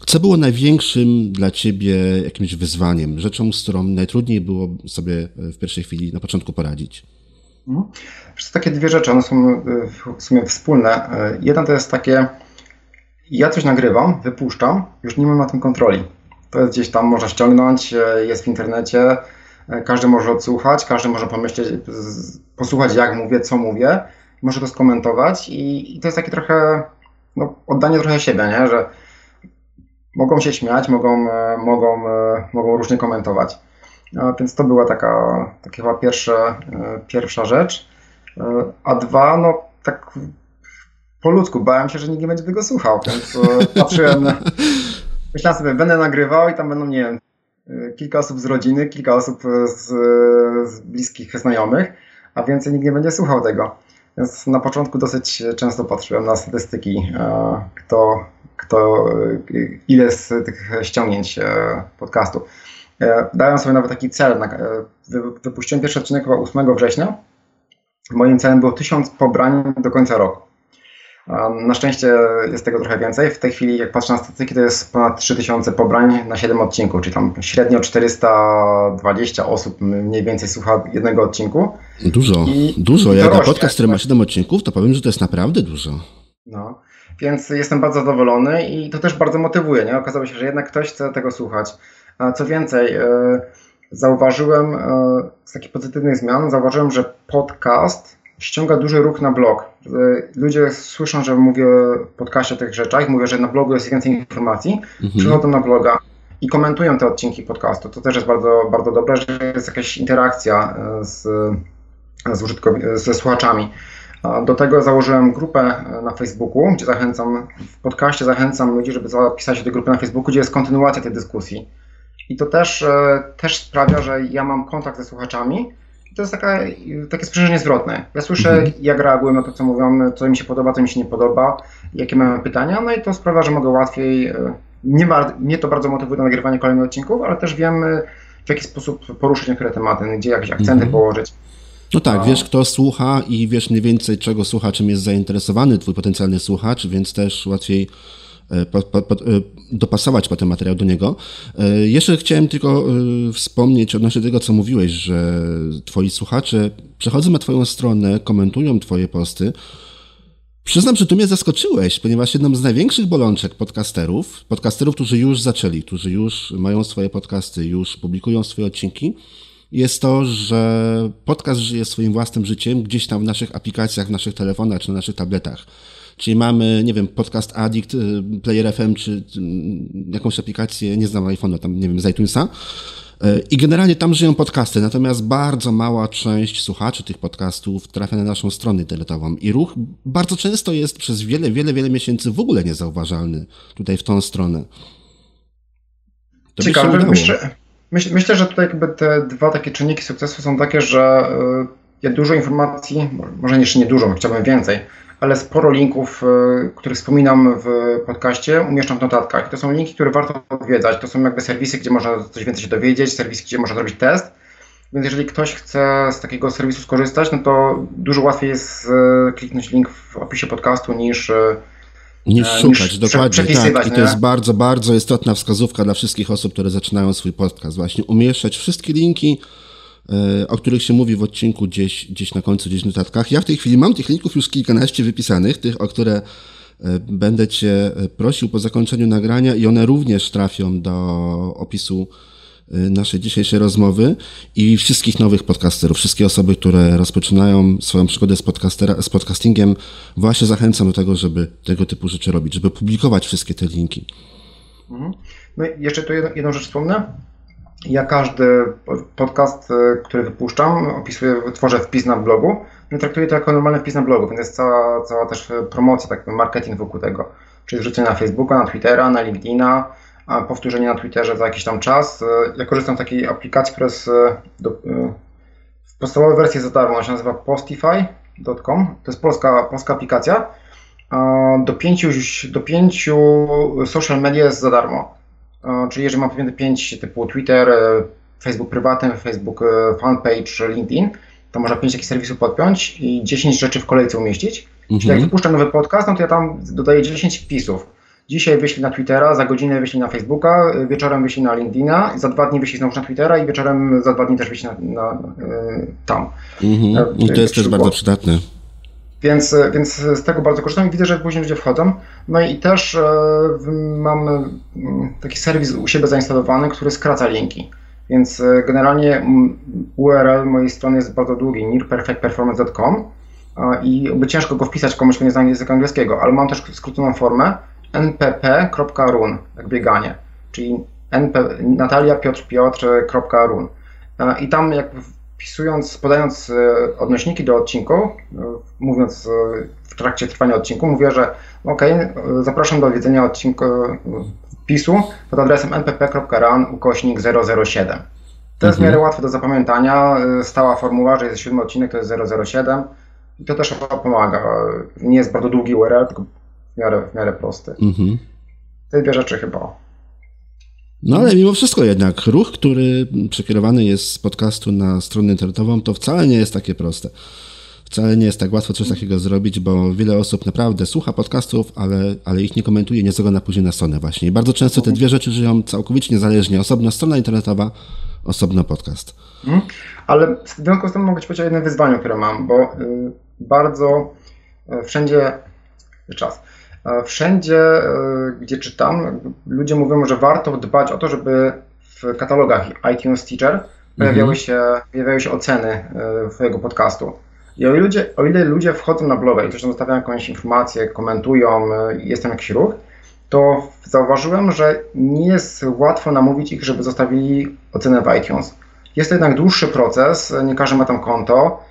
Co było największym dla Ciebie jakimś wyzwaniem, rzeczą, z którą najtrudniej było sobie w pierwszej chwili na początku poradzić? Mhm. To są takie dwie rzeczy, one są w sumie wspólne. Jedna to jest takie, ja coś nagrywam, wypuszczam, już nie mam na tym kontroli. To jest gdzieś tam, można ściągnąć, e, jest w internecie, e, każdy może odsłuchać, każdy może pomyśleć, posłuchać jak mówię, co mówię, może to skomentować i, i to jest takie trochę, no, oddanie trochę siebie, nie? że mogą się śmiać, mogą, e, mogą, mogą różnie komentować. Więc to była taka, taka chyba pierwsza, pierwsza rzecz. A dwa, no tak po ludzku. Bałem się, że nikt nie będzie tego słuchał, więc e, patrzyłem na... Myślałem sobie, będę nagrywał i tam będą, nie wiem, e, kilka osób z rodziny, kilka osób z, z bliskich znajomych, a więcej nikt nie będzie słuchał tego. Więc na początku dosyć często patrzyłem na statystyki, e, kto, kto, ile z tych ściągnięć podcastu. Dałem sobie nawet taki cel. Wypuściłem pierwszy odcinek chyba 8 września. Moim celem było 1000 pobrań do końca roku. Na szczęście jest tego trochę więcej. W tej chwili, jak patrzę na statystyki, to jest ponad 3000 pobrań na 7 odcinków, czyli tam średnio 420 osób mniej więcej słucha jednego odcinku. Dużo, I dużo. Jak na podcast, który ma 7 odcinków, to powiem, że to jest naprawdę dużo. No, więc jestem bardzo zadowolony i to też bardzo motywuje. Nie? Okazało się, że jednak ktoś chce tego słuchać. Co więcej, e, zauważyłem e, z takich pozytywnych zmian, zauważyłem, że podcast ściąga duży ruch na blog. Ludzie słyszą, że mówię w podcaście o tych rzeczach, mówię, że na blogu jest więcej informacji, mhm. przychodzą na bloga i komentują te odcinki podcastu. To też jest bardzo, bardzo dobre, że jest jakaś interakcja e, z, z użytkow- ze słuchaczami. Do tego założyłem grupę e, na Facebooku, gdzie zachęcam, w podcaście zachęcam ludzi, żeby zapisać się do grupy na Facebooku, gdzie jest kontynuacja tej dyskusji. I to też, e, też sprawia, że ja mam kontakt ze słuchaczami, to jest taka, takie sprzężenie zwrotne. Ja słyszę, mhm. jak reagują na to, co mówią, co mi się podoba, co mi się nie podoba, jakie mamy pytania, no i to sprawia, że mogę łatwiej. E, nie ma, mnie to bardzo motywuje do nagrywania kolejnych odcinków, ale też wiem, w jaki sposób poruszyć niektóre tematy, gdzie jakieś akcenty mhm. położyć. No tak, wiesz kto słucha i wiesz mniej więcej czego słucha, czym jest zainteresowany twój potencjalny słuchacz, więc też łatwiej E, po, e, dopasować potem materiał do niego. E, jeszcze chciałem tylko wspomnieć odnośnie tego, co mówiłeś, że twoi słuchacze przechodzą na twoją stronę, komentują twoje posty. Przyznam, że tu mnie zaskoczyłeś, ponieważ jedną z największych bolączek podcasterów, podcasterów, którzy już zaczęli, którzy już mają swoje podcasty, już publikują swoje odcinki, jest to, że podcast żyje swoim własnym życiem gdzieś tam w naszych aplikacjach, w naszych telefonach czy na naszych tabletach. Czyli mamy, nie wiem, podcast Addict, y, Player FM, czy y, jakąś aplikację, nie znam iPhone'a, tam, nie wiem, z iTunesa. Y, I generalnie tam żyją podcasty, natomiast bardzo mała część słuchaczy tych podcastów trafia na naszą stronę internetową. I ruch bardzo często jest przez wiele, wiele, wiele miesięcy w ogóle niezauważalny tutaj w tą stronę. To Ciekawe, myślę, myśl, myślę, że tutaj jakby te dwa takie czynniki sukcesu są takie, że ja dużo informacji, może jeszcze nie dużo, chciałbym więcej, ale sporo linków, e, których wspominam w podcaście, umieszczam w notatkach. To są linki, które warto odwiedzać. To są jakby serwisy, gdzie można coś więcej się dowiedzieć, serwisy, gdzie można zrobić test. Więc jeżeli ktoś chce z takiego serwisu skorzystać, no to dużo łatwiej jest e, kliknąć link w opisie podcastu niż e, niż szukać, niż dokładnie. Tak. I to jest bardzo, bardzo istotna wskazówka dla wszystkich osób, które zaczynają swój podcast. Właśnie umieszczać wszystkie linki, o których się mówi w odcinku gdzieś, gdzieś na końcu, gdzieś w notatkach. Ja w tej chwili mam tych linków już kilkanaście wypisanych, tych, o które e, będę Cię e, prosił po zakończeniu nagrania i one również trafią do opisu naszej dzisiejszej rozmowy i wszystkich nowych podcasterów, wszystkie osoby, które rozpoczynają swoją przygodę z, z podcastingiem, właśnie zachęcam do tego, żeby tego typu rzeczy robić, żeby publikować wszystkie te linki. Mhm. No i jeszcze tu jedną, jedną rzecz wspomnę. Ja każdy podcast, e, który wypuszczam, opisuję, tworzę wpis na blogu. No traktuję to jako normalny wpis na blogu, więc jest cała, cała też promocja, tak, marketing wokół tego. Czyli wrzucenie na Facebooka, na Twittera, na LinkedIna, powtórzenie na Twitterze za jakiś tam czas. E, ja korzystam z takiej aplikacji, która jest e, do, w podstawowej wersji za darmo, ona się nazywa postify.com. To jest polska, polska aplikacja. Do pięciu, do pięciu social media jest za darmo. Czyli jeżeli mam powiedzmy 5 typu Twitter, e, Facebook prywatny, Facebook e, fanpage, LinkedIn, to można 5 takich serwisów podpiąć i 10 rzeczy w kolejce umieścić. Mhm. Czyli jak mhm. wypuszczam nowy podcast, no to ja tam dodaję 10 wpisów. Dzisiaj wyślij na Twittera, za godzinę wyślij na Facebooka, e, wieczorem wyślij na LinkedIna, za dwa dni wyślij znowu na Twittera i wieczorem za dwa dni też wyślij na, na, na tam. Mhm. I to jest też bardzo przydatne. Więc, więc z tego bardzo korzystam i widzę, że później ludzie wchodzą. No i też e, mam mm, taki serwis u siebie zainstalowany, który skraca linki. Więc e, generalnie mm, URL mojej strony jest bardzo długi, nearperfectperformance.com i by ciężko go wpisać komuś, kto nie zna języka angielskiego, ale mam też skróconą formę npp.run, jak bieganie, czyli np, Natalia Piotr Piotr.run. I tam jak wpisując, podając e, odnośniki do odcinku, e, mówiąc e, w trakcie trwania odcinku, mówię, że ok, zapraszam do odwiedzenia odcinku wpisu pod adresem npp.ran ukośnik 007. To jest w miarę mhm. łatwe do zapamiętania. Stała formuła, że jest siódmy odcinek, to jest 007 i to też pomaga. Nie jest bardzo długi URL, tylko w miarę, w miarę prosty. Mhm. Te dwie rzeczy chyba. No ale mimo wszystko jednak ruch, który przekierowany jest z podcastu na stronę internetową, to wcale nie jest takie proste. Wcale nie jest tak łatwo coś takiego zrobić, bo wiele osób naprawdę słucha podcastów, ale, ale ich nie komentuje, nie zagląda później na stronę właśnie. I bardzo często te dwie rzeczy żyją całkowicie niezależnie. Osobna strona internetowa, osobno podcast. Mhm. Ale w związku z tym mogę Ci powiedzieć o jednym wyzwaniu, które mam, bo y, bardzo y, wszędzie czas. Y, wszędzie, gdzie czytam, ludzie mówią, że warto dbać o to, żeby w katalogach iTunes Teacher pojawiały, mhm. się, pojawiały się oceny Twojego podcastu. I o ile, ludzie, o ile ludzie wchodzą na bloga i też zostawiają jakąś informację, komentują, jest tam jakiś ruch, to zauważyłem, że nie jest łatwo namówić ich, żeby zostawili ocenę w iTunes. Jest to jednak dłuższy proces, nie każdy ma tam konto.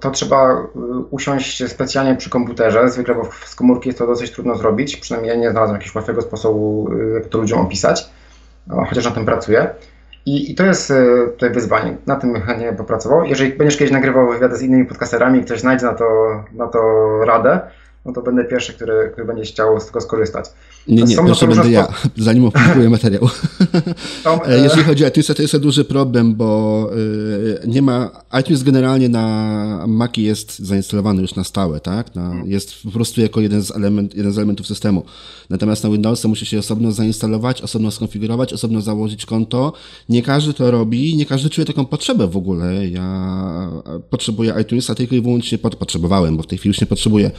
To trzeba y, usiąść specjalnie przy komputerze. Zwykle z komórki jest to dosyć trudno zrobić. Przynajmniej ja nie znalazłem jakiegoś łatwego sposobu, y, jak to ludziom opisać, chociaż na tym pracuję. I, I, to jest y, tutaj wyzwanie. Na tym chętnie popracował. Jeżeli będziesz kiedyś nagrywał wywiady z innymi podcasterami i ktoś znajdzie na to, na to radę, no to będę pierwszy, który, który będzie chciał z tego skorzystać. Nie, nie, pierwszy będę ja, zanim opublikuję materiał. E, jeżeli chodzi o iTunes, to jest duży problem, bo e, nie ma, iTunes generalnie na Maci jest zainstalowany już na stałe, tak? Na, mhm. jest po prostu jako jeden z, element, jeden z elementów systemu. Natomiast na Windowsa musi się osobno zainstalować, osobno skonfigurować, osobno założyć konto. Nie każdy to robi, nie każdy czuje taką potrzebę w ogóle. Ja potrzebuję iTunesa tylko i wyłącznie, pod, potrzebowałem, bo w tej chwili już nie potrzebuję,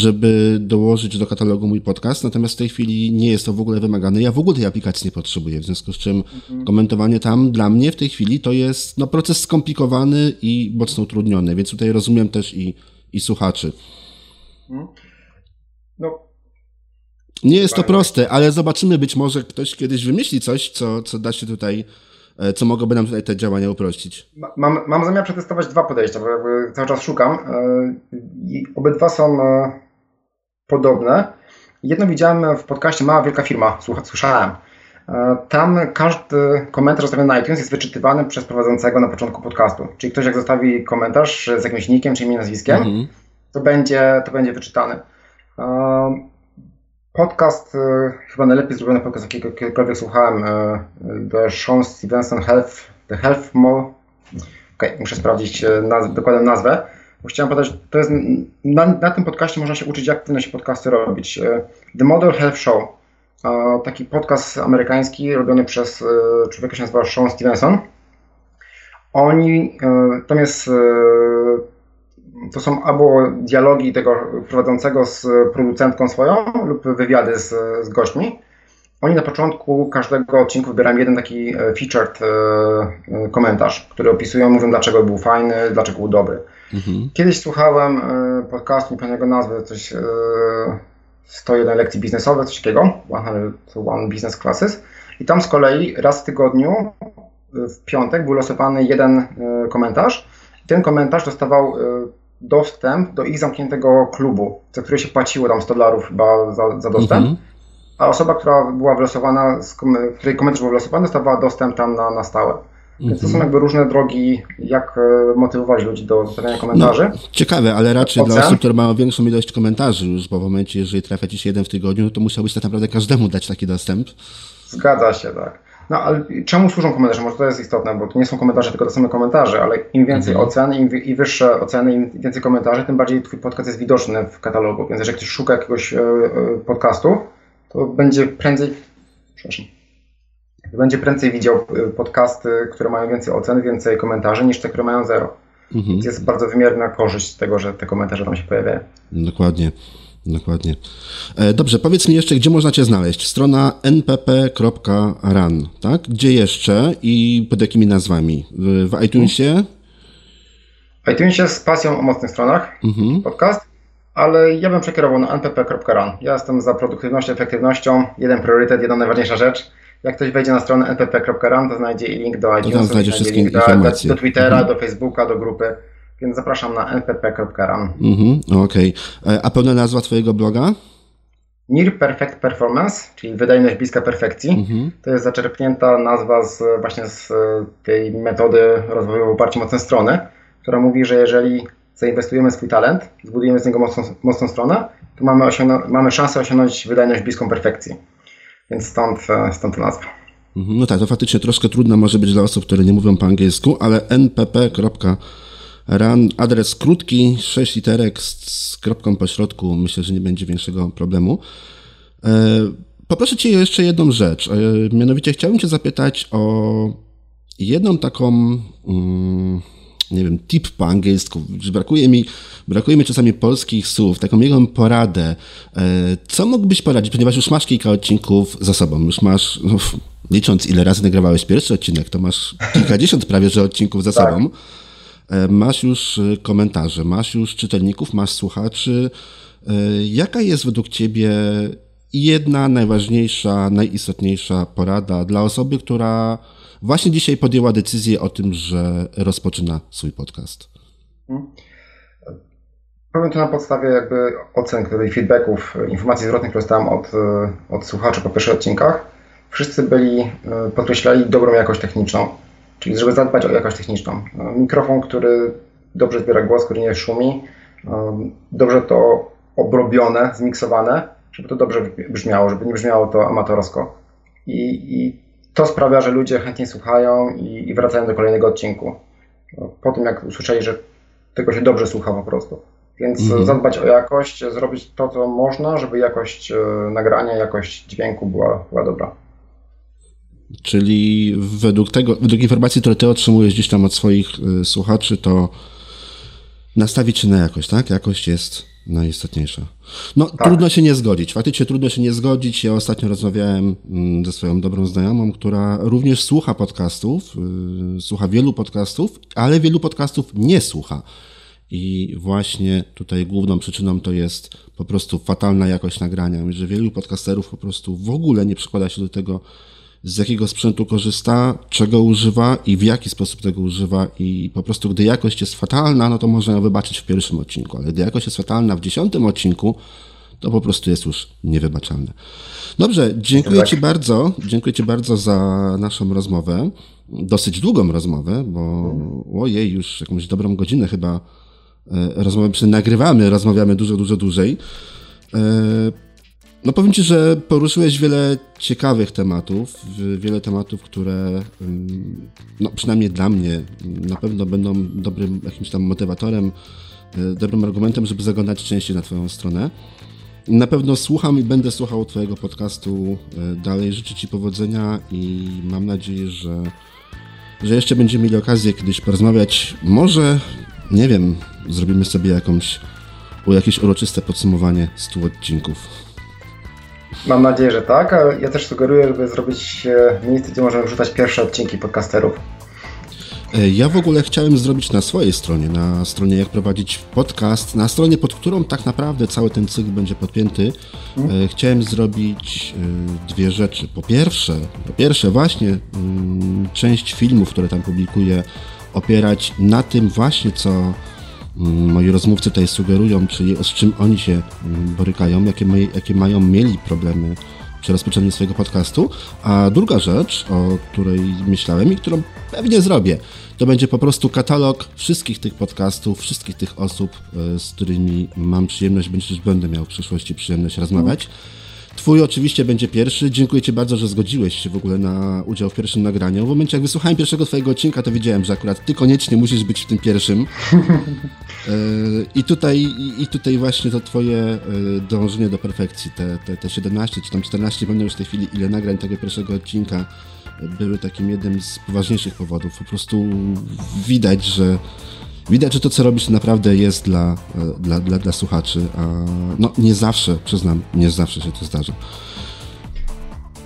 żeby dołożyć do katalogu mój podcast, natomiast w tej chwili nie jest to w ogóle wymagane. Ja w ogóle tej aplikacji nie potrzebuję, w związku z czym mhm. komentowanie tam dla mnie w tej chwili to jest no, proces skomplikowany i mocno utrudniony, więc tutaj rozumiem też i, i słuchaczy. Mhm. No. Nie jest to proste, ale zobaczymy, być może ktoś kiedyś wymyśli coś, co, co da się tutaj e, co mogłoby nam tutaj te działania uprościć? Mam, mam zamiar przetestować dwa podejścia, bo jakby cały czas szukam e, i obydwa są e, podobne. Jedno widziałem w podcaście Mała Wielka Firma, słyszałem. E, tam każdy komentarz zostawiony na iTunes jest wyczytywany przez prowadzącego na początku podcastu. Czyli ktoś jak zostawi komentarz z jakimś nickiem czy imieniem, nazwiskiem, mhm. to, będzie, to będzie wyczytany. E, podcast, e, chyba najlepiej zrobiony podcast, jakiego kiedykolwiek słuchałem, The Sean Stevenson Health, The Health Mo. Okay, muszę sprawdzić naz dokładną nazwę bo chciałem podać, to jest, na, na, tym podcaście można się uczyć, jak powinno się podcasty robić. E, The Model Health Show, taki podcast amerykański robiony przez e, człowieka, się nazywa Sean Stevenson. Oni, e, tam jest, to są albo dialogi tego prowadzącego z producentką swoją lub wywiady z, z gośćmi. Oni na początku każdego odcinku wybierają jeden taki featured komentarz, który opisują, mówią dlaczego był fajny, dlaczego był dobry. Mhm. Kiedyś słuchałem e, podcastu, nie pamiętam nazwy, coś 101 e, lekcji biznesowych, coś takiego, 101 Business Classes. I tam z kolei raz w tygodniu, w piątek, był losowany jeden e, komentarz. I ten komentarz dostawał dostęp do ich zamkniętego klubu, za który się płaciło tam 100 dolarów chyba za, za dostęp. Mhm. A osoba, która była wylosowana, której komentarz był wylosowany, dostawała dostęp tam na, na stałe. Więc to są mhm. jakby różne drogi, jak e, motywować ludzi do zostawiania komentarzy. No, ciekawe, ale raczej Ocen. dla osób, które mają większą ilość komentarzy już, bo w momencie, jeżeli trafia ci się jeden w tygodniu, no to musiałbyś tak naprawdę każdemu dać taki dostęp. Zgadza się, tak. No ale czemu służą komentarze? Może to jest istotne, bo to nie są komentarze, tylko to są komentarze, ale im więcej mhm. ocen, im, im wyższe oceny, im więcej komentarzy, tym bardziej twój podcast jest widoczny w katalogu. Więc jeżeli ktoś szuka jakiegoś e, e, podcastu, to będzie prędzej, przepraszam, będzie prędzej widział y, podcasty, które mają więcej ocen, więcej komentarzy niż te, które mają zero. Mhm. Więc jest bardzo wymierna korzyść z tego, że te komentarze tam się pojawiają. Dokładnie. Dokładnie. E, dobrze, powiedz mi jeszcze, gdzie można Cię znaleźć? Strona npp.run, tak? Gdzie jeszcze i pod jakimi nazwami? W iTunesie? W iTunesie z pasją o mocnych stronach, mhm. podcast, ale ja bym przekierował na npp.run. Ja jestem za produktywnością, efektywnością. Jeden priorytet, jedna najważniejsza rzecz. Jak ktoś wejdzie na stronę npp.ram, to znajdzie i link do iTunes, znajdzie wszystkie link do, informacje. do Twittera, mhm. do Facebooka, do grupy. Więc zapraszam na npp.ram. Mhm, Okej. Okay. E, a pełna nazwa Twojego bloga? Near Perfect Performance, czyli wydajność bliska perfekcji. Mhm. To jest zaczerpnięta nazwa z, właśnie z tej metody rozwoju w oparciu o mocne strony, która mówi, że jeżeli zainwestujemy swój talent, zbudujemy z niego mocną, mocną stronę, to mamy, mamy szansę osiągnąć wydajność bliską perfekcji. Więc stąd, e, stąd nazwa. Mhm, no tak, to faktycznie troszkę trudno może być dla osób, które nie mówią po angielsku, ale npp.run adres krótki, 6 literek z, kropką po środku. Myślę, że nie będzie większego problemu. Poproszę Cię jeszcze jedną rzecz. Mianowicie chciałbym Cię zapytać o jedną taką, mm, nie wiem, tip po angielsku. Brakuje mi, brakuje mi czasami polskich słów, taką jedną poradę. Co mógłbyś poradzić, ponieważ już masz kilka odcinków za sobą, już masz, no, licząc ile razy nagrywałeś pierwszy odcinek, to masz kilkadziesiąt prawie, że odcinków za tak. sobą. Masz już komentarze, masz już czytelników, masz słuchaczy. Jaka jest według Ciebie jedna najważniejsza, najistotniejsza porada dla osoby, która właśnie dzisiaj podjęła decyzję o tym, że rozpoczyna swój podcast? Powiem to na podstawie jakby ocen, i feedbacków, informacji zwrotnych, które dostałem od, od słuchaczy po pierwszych odcinkach. Wszyscy byli, e, podkreślali dobrą jakość techniczną, czyli żeby zadbać o jakość techniczną. E, mikrofon, który dobrze zbiera głos, który nie szumi, e, dobrze to obrobione, zmiksowane, żeby to dobrze brzmiało, żeby nie brzmiało to amatorsko. I, i to sprawia, że ludzie chętnie słuchają i, i, wracają do kolejnego odcinku. Po tym, jak usłyszeli, że tego się dobrze słucha po prostu. Więc mhm. zadbać o jakość, zrobić to, co można, żeby jakość e, nagrania, jakość dźwięku była, była dobra. Czyli według tego, według informacji, które ty otrzymujesz gdzieś tam od swoich y, słuchaczy, to nastawić się na jakość, tak? Jakość jest najistotniejsza. No, tak. trudno się nie zgodzić. Faktycznie trudno się nie zgodzić. Ja ostatnio rozmawiałem mm, ze swoją dobrą znajomą, która również słucha podcastów, yy, słucha wielu podcastów, ale wielu podcastów nie słucha. I właśnie tutaj główną przyczyną to jest po prostu fatalna jakość nagrania, że wielu podcasterów po prostu w ogóle nie przykłada się do tego, z jakiego sprzętu korzysta, czego używa i w jaki sposób tego używa i po prostu gdy jakość jest fatalna, no to można ją wybaczyć w pierwszym odcinku, ale gdy jakość jest fatalna w dziesiątym odcinku, to po prostu jest już niewybaczalne. Dobrze, dziękuję tak. Ci bardzo, dziękuję Ci bardzo za naszą rozmowę, dosyć długą rozmowę, bo ojej, już jakąś dobrą godzinę chyba e, rozmawiamy, nagrywamy, rozmawiamy dużo, dużo dłużej. No powiem Ci, że poruszyłeś wiele ciekawych tematów, wiele tematów, które no przynajmniej dla mnie na pewno będą dobrym jakimś tam motywatorem, e, dobrym argumentem, żeby zaglądać częściej na Twoją stronę. Na pewno słucham i będę słuchał Twojego podcastu e, dalej. Życzę Ci powodzenia i mam nadzieję, że, że jeszcze będziemy mieli okazję kiedyś porozmawiać. Może, nie wiem, zrobimy sobie jakąś, jakieś uroczyste podsumowanie 100 odcinków. Mam nadzieję, że tak, a ja też sugeruję, żeby zrobić miejsce, gdzie możemy wrzucać pierwsze odcinki podcasterów. E, ja w ogóle chciałem zrobić na swojej stronie, na stronie jak prowadzić podcast, na stronie, pod którą tak naprawdę cały ten cykl będzie podpięty. Hmm. Chciałem zrobić e, dwie rzeczy. Po pierwsze, po pierwsze właśnie mm, część filmów, które tam publikuję, opierać na tym właśnie, co moi rozmówcy tutaj sugerują, czyli z czym oni się mm, borykają, jakie, jakie mają mieli problemy przy rozpoczęciu swojego podcastu. A druga rzecz, o której myślałem i którą pewnie zrobię, to będzie po prostu katalog wszystkich tych podcastów, wszystkich tych osób, e, z którymi mam przyjemność, bądź też będę miał w przyszłości przyjemność rozmawiać. Twój oczywiście będzie pierwszy. Dziękuję Ci bardzo, że zgodziłeś się w ogóle na udział w pierwszym nagraniu. W momencie, jak wysłuchałem pierwszego Twojego odcinka, to wiedziałem, że akurat Ty koniecznie musisz być w tym pierwszym. E, I tutaj, I tutaj właśnie to Twoje e, dążenie do perfekcji, te, te, te 17 czy tam 14, pamiętam już w tej chwili, ile nagrań tego pierwszego odcinka, były takim jednym z poważniejszych powodów. Po prostu widać, że Widać, że to, co robisz, naprawdę jest dla, e, dla, dla, dla słuchaczy, a no, nie zawsze, przyznam, nie zawsze się to zdarza.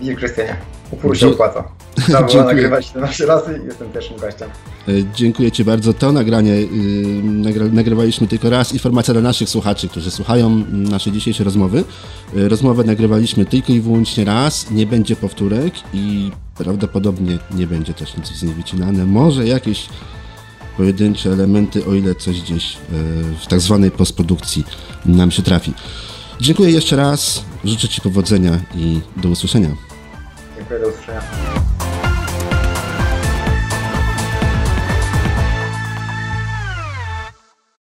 Widzisz, Krystianie, upór się opłaca. Trzeba było nagrywać 17 razy i jestem pierwszym gościem. E, dziękuję Ci bardzo. To nagranie yy, nagra, nagrywaliśmy tylko raz. Informacja dla naszych słuchaczy, którzy słuchają naszej dzisiejszej rozmowy. Yy, rozmowę nagrywaliśmy tylko i wyłącznie raz. Nie będzie powtórek i prawdopodobnie nie będzie też nic z niej wycinane. Może jakieś pojedyncze elementy, o ile coś gdzieś e, w tak zwanej postprodukcji nam się trafi. Dziękuję jeszcze raz, życzę Ci powodzenia i do usłyszenia. Dziękuję, do usłyszenia.